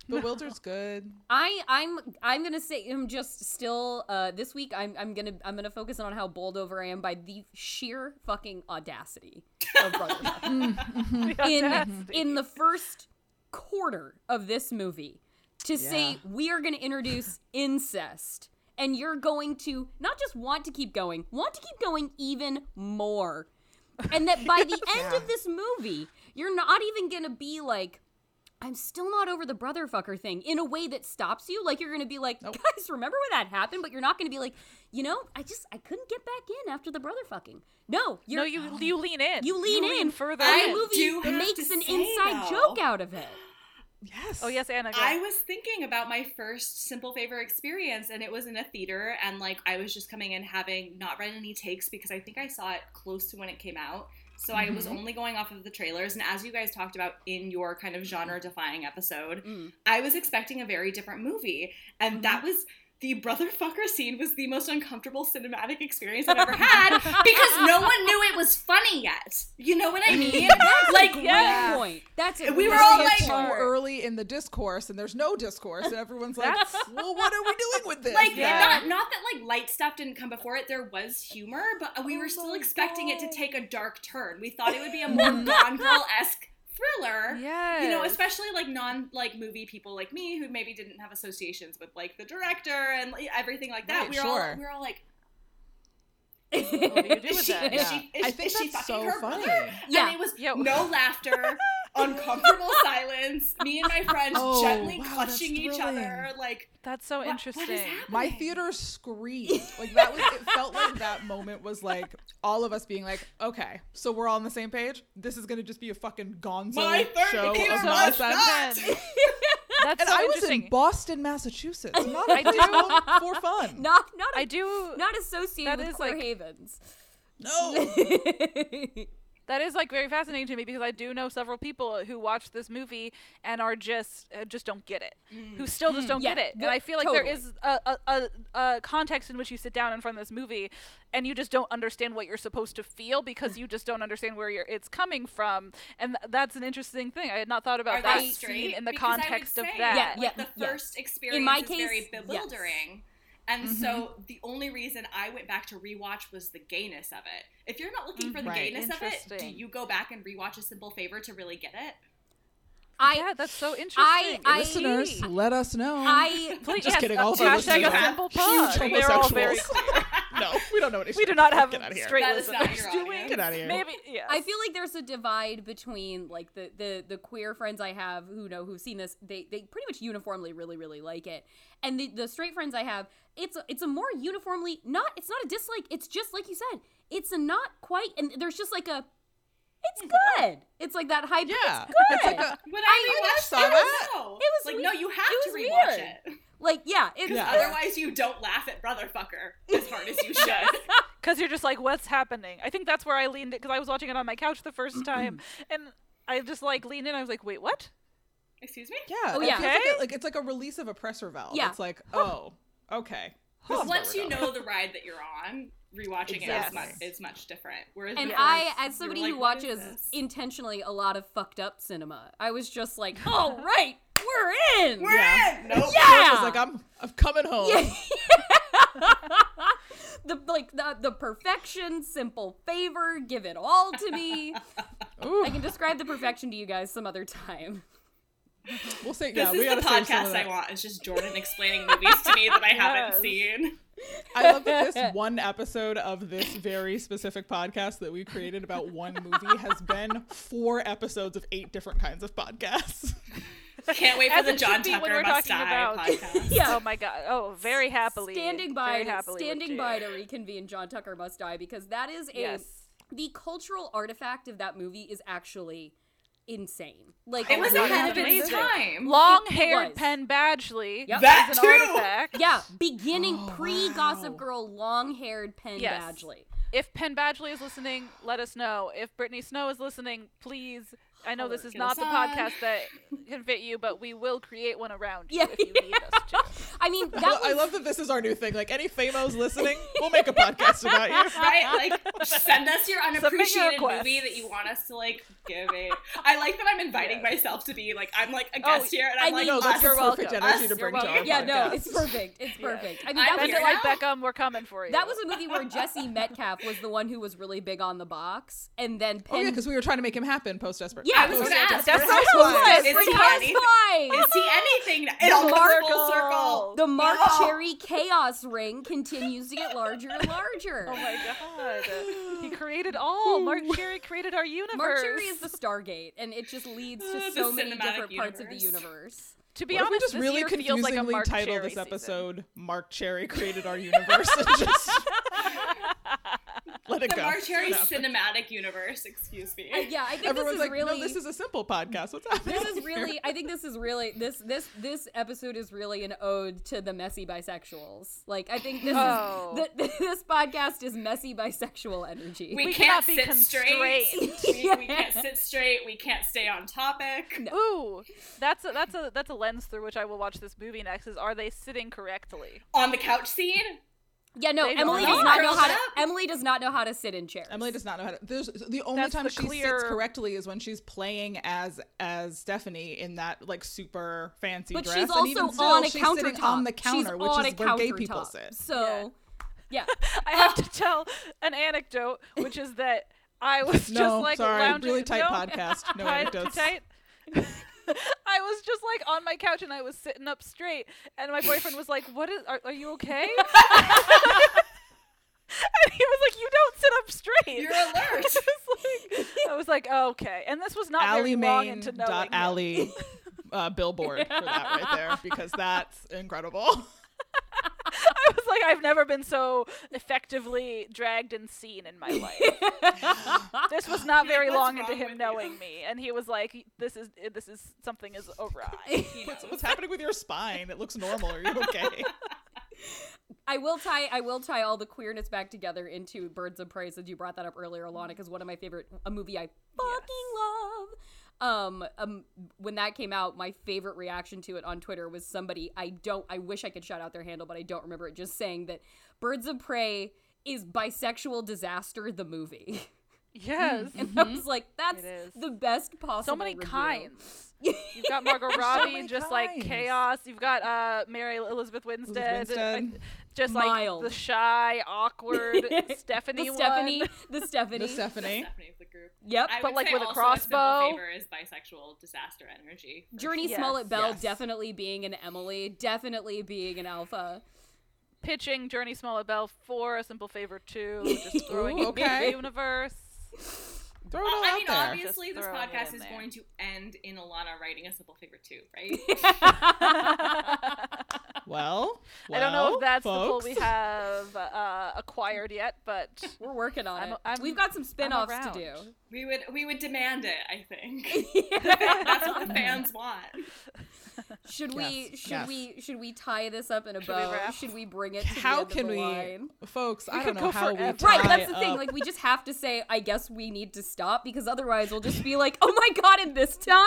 Bewildered's good. I I'm I'm gonna say I'm just still uh this week I'm I'm gonna I'm gonna focus on how bowled over I am by the sheer fucking audacity of Brother Fucker. in audacity. in the first quarter of this movie to say we are gonna introduce incest and you're going to not just want to keep going want to keep going even more and that by the end of this movie you're not even gonna be like I'm still not over the brother fucker thing in a way that stops you. Like you're gonna be like, guys, remember when that happened? But you're not gonna be like, you know, I just I couldn't get back in after the brother fucking. No, you're no, you you lean in. you lean in further. I and in. the movie makes an inside though- joke out of it. Yes. Oh yes, Anna. Go. I was thinking about my first Simple Favor experience, and it was in a theater, and like I was just coming in having not read any takes because I think I saw it close to when it came out. So I was only going off of the trailers, and as you guys talked about in your kind of genre-defying episode, Mm. I was expecting a very different movie, and that was the brother fucker scene was the most uncomfortable cinematic experience I've ever had because no one knew it was funny yet. You know what I mean? like, Great Yeah. point. That's a We were all like- too early in the discourse, and there's no discourse, and everyone's like, "Well, what are we doing with this?" like Yeah. not not that like light stuff didn't come before it there was humor but we Oh were still my expecting it to take a dark turn we thought it would be a more gone girl-esque thriller Yes. you know especially like non like movie people like me who maybe didn't have associations with like the director and everything like that Right, we were sure. all we were all like What do you do is with she, that? is Yeah. she, is, I think is she that's fucking so her funny. brother? Yeah. And it was Yo. no laughter, uncomfortable silence, me and my friends Oh, gently wow, clutching each thrilling. other. Like, That's so what- what is interesting. My theater screamed. Like that was it felt like that moment was like all of us being like, okay, so we're all on the same page. This is gonna just be a fucking gonzo My third show theater of was nonsense. not. That's And so I was in Boston, Massachusetts. Not I I do- for fun. Not not I do. not associated that with is, like- havens. No. That is like very fascinating to me because I do know several people who watch this movie and are just uh, just don't get it, who still just don't Yeah, get it. And I feel like there totally. is a, a, a, a context in which you sit down in front of this movie and you just don't understand what you're supposed to feel because you just don't understand where you're, it's coming from. And th- that's an interesting thing. I had not thought about Are that scene in the Because context of that. Yeah, Like the yeah. first experience my is very bewildering. yes. And mm-hmm. so the only reason I went back to rewatch was the gayness of it. If you're not looking mm, for the Right. gayness of it, do you go back and rewatch a simple favor to really get it? I yeah, that's so interesting. I- I- Listeners, let us know. I Please, Just yes, kidding, all of our listeners a are simple huge pod. They're all very homosexuals. no, we don't know what we do not have Get out of here. straight That is listeners, your do we? audience. Get out of here. Maybe, yes. I feel like there's a divide between like the the the queer friends I have who know who've seen this. They they pretty much uniformly really really like it, and the the straight friends I have, it's a, it's a more uniformly not. It's not a dislike. It's just like you said. It's a not quite, and there's just like a. It's good. It's like that hype. Yeah. It's It's good. like a- When I- I, I rewatched saw it, that. It was like we- no, you have to was rewatch weird. it Like yeah, it's Yeah. otherwise you don't laugh at Brotherfucker as hard as you should. because you're just like, what's happening? I think that's where I leaned it because I was watching it on my couch the first time, and I just like leaned in. I was like, wait, what? Excuse me? Yeah. Oh, it yeah. feels like, a, like it's like a release of a pressure valve. Yeah. It's like, oh, okay. This is where Once you going. know the ride that you're on, rewatching it is Exactly. much, is much different. Whereas And I, it's- as somebody like, who what is watches this? intentionally a lot of fucked up cinema, I was just like, "All oh, right, we're in." We're Yeah. in! Nope. Yeah. It's like I'm I'm coming home. the like the the perfection, simple favor, give it all to me. Ooh, I can describe the perfection to you guys some other time. we'll say This yeah. we is the gotta save some of podcast. I want. It's just Jordan explaining movies to me that I Yes. haven't seen. I love that this one episode of this very specific podcast that we created about one movie has been four episodes of eight different kinds of podcasts. Can't wait for As the John should when Tucker we're Must talking Die about- podcast. Yeah. Oh my god. Oh, very happily. standing by very to, happily standing by to reconvene John Tucker Must Die because that is a Yes. the cultural artifact of that movie is actually insane. Like It was ahead of its time. Long-haired was. Penn Badgley Yep. That is an too! artifact. yeah, beginning Oh, pre Gossip Girl, long-haired Penn Yes. Badgley. If Penn Badgley is listening, let us know. If Brittany Snow is listening, please. I know this is not the on. podcast that can fit you, but we will create one around you Yeah. if you need us to. I mean, that I was, love that this is our new thing. Like any famos listening, we'll make a podcast about you. Right? Like, send us your unappreciated requests. movie that you want us to like give it. I like that I'm inviting myself to be like I'm like a Oh, guest here, and I I'm like mean, No, that's us. You're perfect welcome. energy Us, to you're bring to our welcome. yeah, no, it's perfect. It's Yeah. perfect. I mean, I'm was it like. Beckham, we're coming for you. that was a movie where Jesse Metcalfe was the one who was really big on the box, and then Oh yeah, because we were trying to make him happen post desperate. Yeah, I was Post gonna ask. Desperate Desperate Housewives. Housewives. Is he Desperate anything? Housewives! Is he anything? It all comes Marc- full circle. The Marc No. Cherry Chaos Ring continues to get larger and larger. Oh my god. He created all. Marc Cherry created our universe. Marc Cherry is the Stargate, and it just leads to The so many cinematic different parts of the universe. universe. To be What if we honest, just this really year feels like a Marc title Cherry this season. episode "Marc Cherry created our universe" and just let it The go. Marc Cherry cinematic universe. Excuse me. I- yeah, I think Everyone's this is like, really. "No, this is a simple podcast. What's happening?" this is here?" really i think this is really this this this episode is really an ode to the messy bisexuals like i think this Oh. is th- this podcast is messy bisexual energy we, We can't cannot be sit straight. constrained. we, we can't sit straight. We can't stay on topic. Ooh, that's a, that's a that's a lens through which I will watch this movie next. Is are they sitting correctly? On the couch scene. Yeah no They emily does not know how to emily does not know how to sit in chairs Emily does not know how to. There's the only That's time the she clear- sits correctly is when she's playing as as Stephanie in that like super fancy but dress. she's and also even still, on a she's countertop sitting on the She's counter, which is a where gay people sit. so yeah I have to tell an anecdote, which is that I was No, just like sorry, lounging. really tight no, podcast. No anecdotes. tight. I was just like on my couch and I was sitting up straight, and my boyfriend was like, "What is? Are, are you okay?" and he was like, "You don't sit up straight." You're alert. I was like, I was like, oh, "Okay," and this was not very long into knowing. dot alley uh, billboard for that right there because that's incredible. I was like, I've never been so effectively dragged and seen in my life. this was not very "What's long into him with you?" knowing me, and he was like, "This is this is something is awry." What's, what's happening with your spine? It looks normal. Are you okay? I will tie I will tie all the queerness back together into Birds of Prey since you brought that up earlier, Alanna, mm-hmm. because one of my favorite a movie I fucking love. Um, um, when that came out, my favorite reaction to it on Twitter was somebody I don't I wish I could shout out their handle, but I don't remember it. Just saying that Birds of Prey is bisexual disaster the movie, yes, and I was like, that's the best possible. so many review. kinds. You've got Margot Robbie, many just like chaos. You've got uh, Mary Elizabeth Winstead, Winstead. Just like Mild. the shy, awkward Stephanie the Stephanie, one. the Stephanie. The Stephanie. Stephanie of the group. Yep. I But, like, with a crossbow. simple favor is bisexual disaster energy. Journey Yes, Smollett Bell yes. definitely being an Emily, definitely being an alpha. Pitching Journey Smollett Bell for a simple favor too, just throwing Ooh, it into okay. the universe. Throw it all I out mean, there. obviously, Just this podcast is there. going to end in Alanna writing a simple favor too, right? Well, I don't know if that's folks. the pull we have uh, acquired yet, but we're working on I'm- it. I'm- We've got some spin-offs to do. We would we would demand it. I think that's what the fans want. Should we should yes. we should we tie this up in a Should bow? wrap? Should we bring it to the How end can the we, line? folks? I don't know how we forever. tie Right, that's the thing. Like we just have to say, I guess we need to stop because otherwise we'll just be like, oh my god, in this time,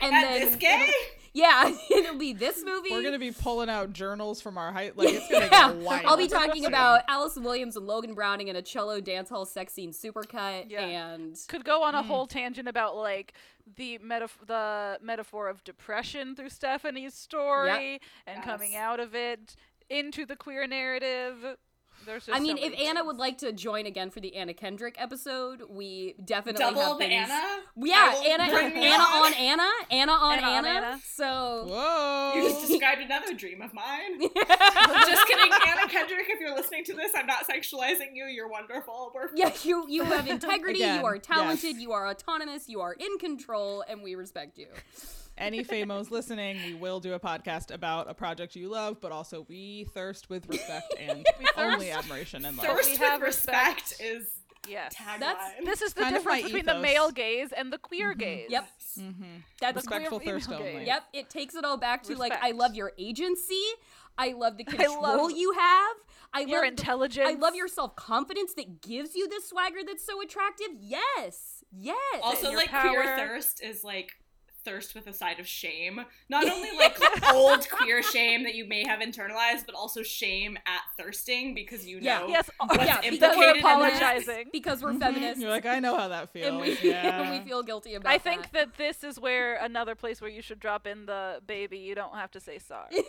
and At then this gay? It'll- yeah, it'll be this movie. We're gonna be pulling out journals from our height. Like it's gonna yeah, get wild. I'll be talking about Allison Williams and Logan Browning in a cello dance hall sex scene supercut, Yeah. and could go on a mm. whole tangent about like the metaf- the metaphor of depression through Stephanie's story and coming out of it into the queer narrative. There's just I mean, so if many Anna would like to join again for the Anna Kendrick episode, we definitely Double have the things. Anna? Yeah, Anna, Anna on. on Anna, Anna on Anna on Anna. Anna. So Whoa! You just described another dream of mine. just kidding, Anna Kendrick. If you're listening to this, I'm not sexualizing you. You're wonderful. We're yeah, you you have integrity, Again, you are talented, yes. you are autonomous, you are in control, and we respect you. Any famos listening, we will do a podcast about a project you love, but also we thirst with respect and only admiration and love. thirst we with have respect, respect. is yes, tagline. That's- this is the kind difference between the male gaze and the queer mm-hmm. gaze. Yep. Mm-hmm. That's Respectful queer thirst female only. gaze. Yep, it takes it all back to like I love your agency. I love the control love you have. I your love the- intelligence. I love your self confidence that gives you this swagger that's so attractive. Yes, yes. Also, your like queer thirst is like thirst with a side of shame. Not only like old queer shame that you may have internalized, but also shame at thirsting because you Yeah. know Yes, oh, what's yeah, implicated because we're in apologizing. because we're mm-hmm. feminists. You're like, I know how that feels. and we, yeah. and we feel guilty about it. I think that. that this is where another place where you should drop in the baby. You don't have to say sorry.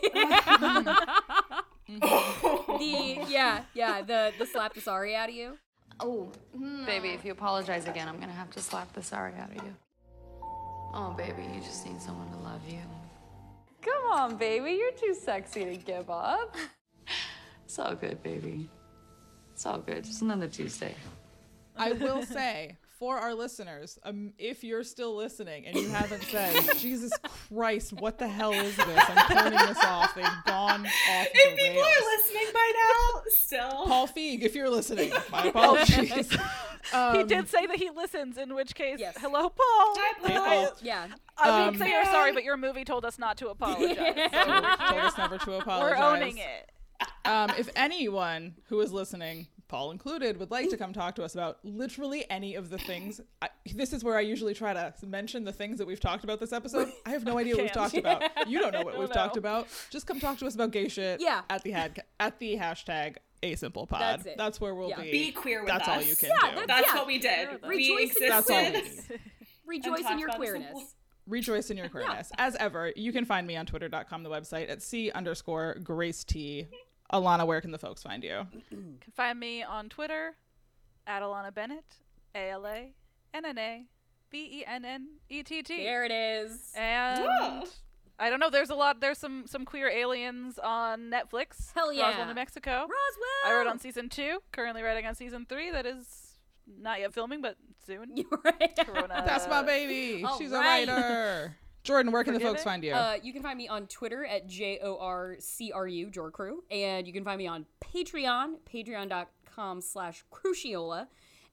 the yeah yeah the the slap the sorry out of you. Oh, hmm. Baby, if you apologize again, I'm gonna have to slap the sorry out of you. Oh, baby, you just need someone to love you. Come on, baby. You're too sexy to give up. It's all good, baby. It's all good. Just another Tuesday. I will say for our listeners, um, if you're still listening and you haven't said, Jesus Christ, what the hell is this? I'm turning this off. They've gone off If the people rails. are listening by now, still. Paul Feig, if you're listening, my apologies. he Um, did say that he listens, in which case, Yes. hello, Paul. Hi, Hey, Paul. Paul. Yeah. I Um, mean, say you're sorry, but your movie told us not to apologize. So told us never to apologize. We're owning it. Um, if anyone who is listening, Paul included, would like to come talk to us about literally any of the things, I, this is where I usually try to mention the things that we've talked about this episode. I have no idea what we've talked about. You don't know what don't we've know. talked about. Just come talk to us about gay shit. Yeah. At the had at the hashtag a simple pod. That's it. where we'll Yeah. be. Be queer with us. That's all you can Yeah, do. That's Yeah. what we did. Rejoice We in existed. That's all we need. Rejoice in your queerness. simple. Rejoice in your queerness. As ever, you can find me on twitter.com, the website at C underscore Grace T. Alanna, where can the folks find you? can find me on Twitter at Alanna Bennett, A L A N N A B E N N E T T. There it is. And Whoa. I don't know. There's a lot. There's some some queer aliens on Netflix. Hell yeah. Roswell, New Mexico. Roswell. I wrote on season two. Currently writing on season three. That is not yet filming, but soon. You're right. Corona. That's my baby. all She's right. a writer. Jordan, where can the folks it? find you? Uh, you can find me on Twitter at J O R C R U, JorCru. And you can find me on Patreon, patreon.com slash Crucchiola.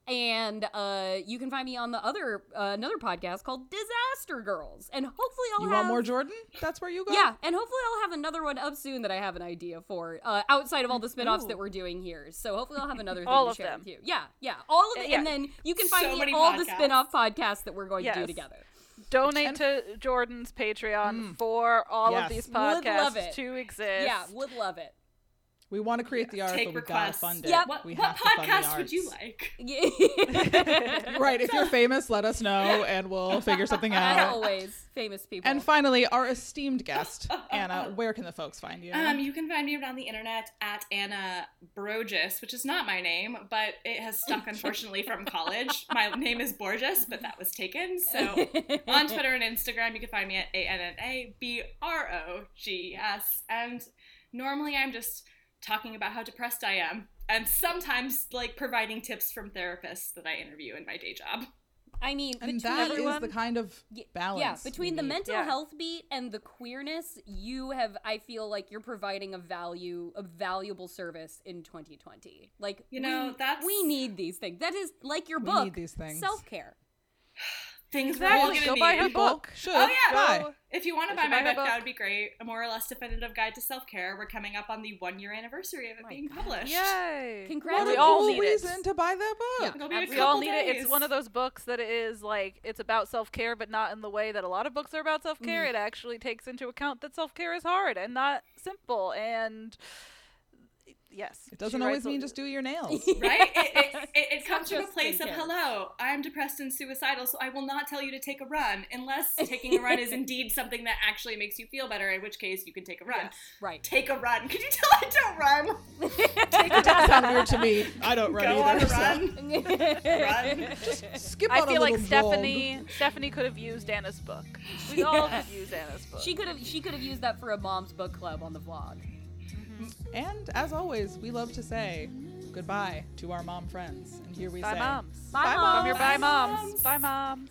And uh, you can find me on the other uh, another podcast called Disaster Girls. And hopefully I'll you have want more Jordan? That's where you go? Yeah, and hopefully I'll have another one up soon that I have an idea for, uh, outside of all the spin-offs that we're doing here. So hopefully I'll have another thing All to of share them. with you. Yeah, yeah, all of Uh, it, yeah. and then you can find So me all the podcasts. spin-off podcasts that we're going to do together. Donate to Jordan's Patreon for all Yes. of these Would love podcasts it. to exist. Yeah, would love it. We want to create the art, Take but we requests. gotta fund it. Yep. What, We what have to fund the podcast would you like? Right. If you're famous, let us know and we'll figure something As out. always, famous people. And finally, our esteemed guest, Anna, where can the folks find you? Um, you can find me on the internet at Anna Brogs, which is not my name, but it has stuck unfortunately from college. My name is Borges, but that was taken. So on Twitter and Instagram, you can find me at A N N A B R O G S. And normally I'm just talking about how depressed I am, and sometimes like providing tips from therapists that I interview in my day job. I mean, And between that is everyone- the kind of balance. Yeah, between the mental Yeah. health beat and the queerness, you have I feel like you're providing a value a valuable service in 2020. Like You know, we, that's- we need these things. That is like your We book. need these things. Self-care. Things Exactly. we're all gonna Go buy need. her book. Oh, oh, should Oh yeah. buy. If you want to buy my buy her book, that would be great. A more or less definitive guide to self care. We're coming up on the one year anniversary of it being published. Yay! What Congratulations. a We all cool need it. reason to buy that book. It'll be a We all couple need it. It's one of those books that is like it's about self care, but not in the way that a lot of books are about self care. Mm. It actually takes into account that self care is hard and not simple. And yes, It doesn't she always writes a- mean just do your nails. right? It, it, it, it comes from a place of hello, I'm depressed and suicidal, so I will not tell you to take a run unless taking a run is indeed something that actually makes you feel better, in which case you can take a run. Right. Take a run. Could you tell I don't run? take a run. sounds weird to me. I don't run Go on either. so- run. run. Skip I on a feel like little jog. Stephanie. Stephanie could have used Anna's book. We all could use Anna's book. She could have she could have used that for a mom's book club on the vlog. And as always, we love to say goodbye to our mom friends. And here we Bye, say moms. Bye, Bye, moms. From your bye Bye, moms. moms. Bye, moms.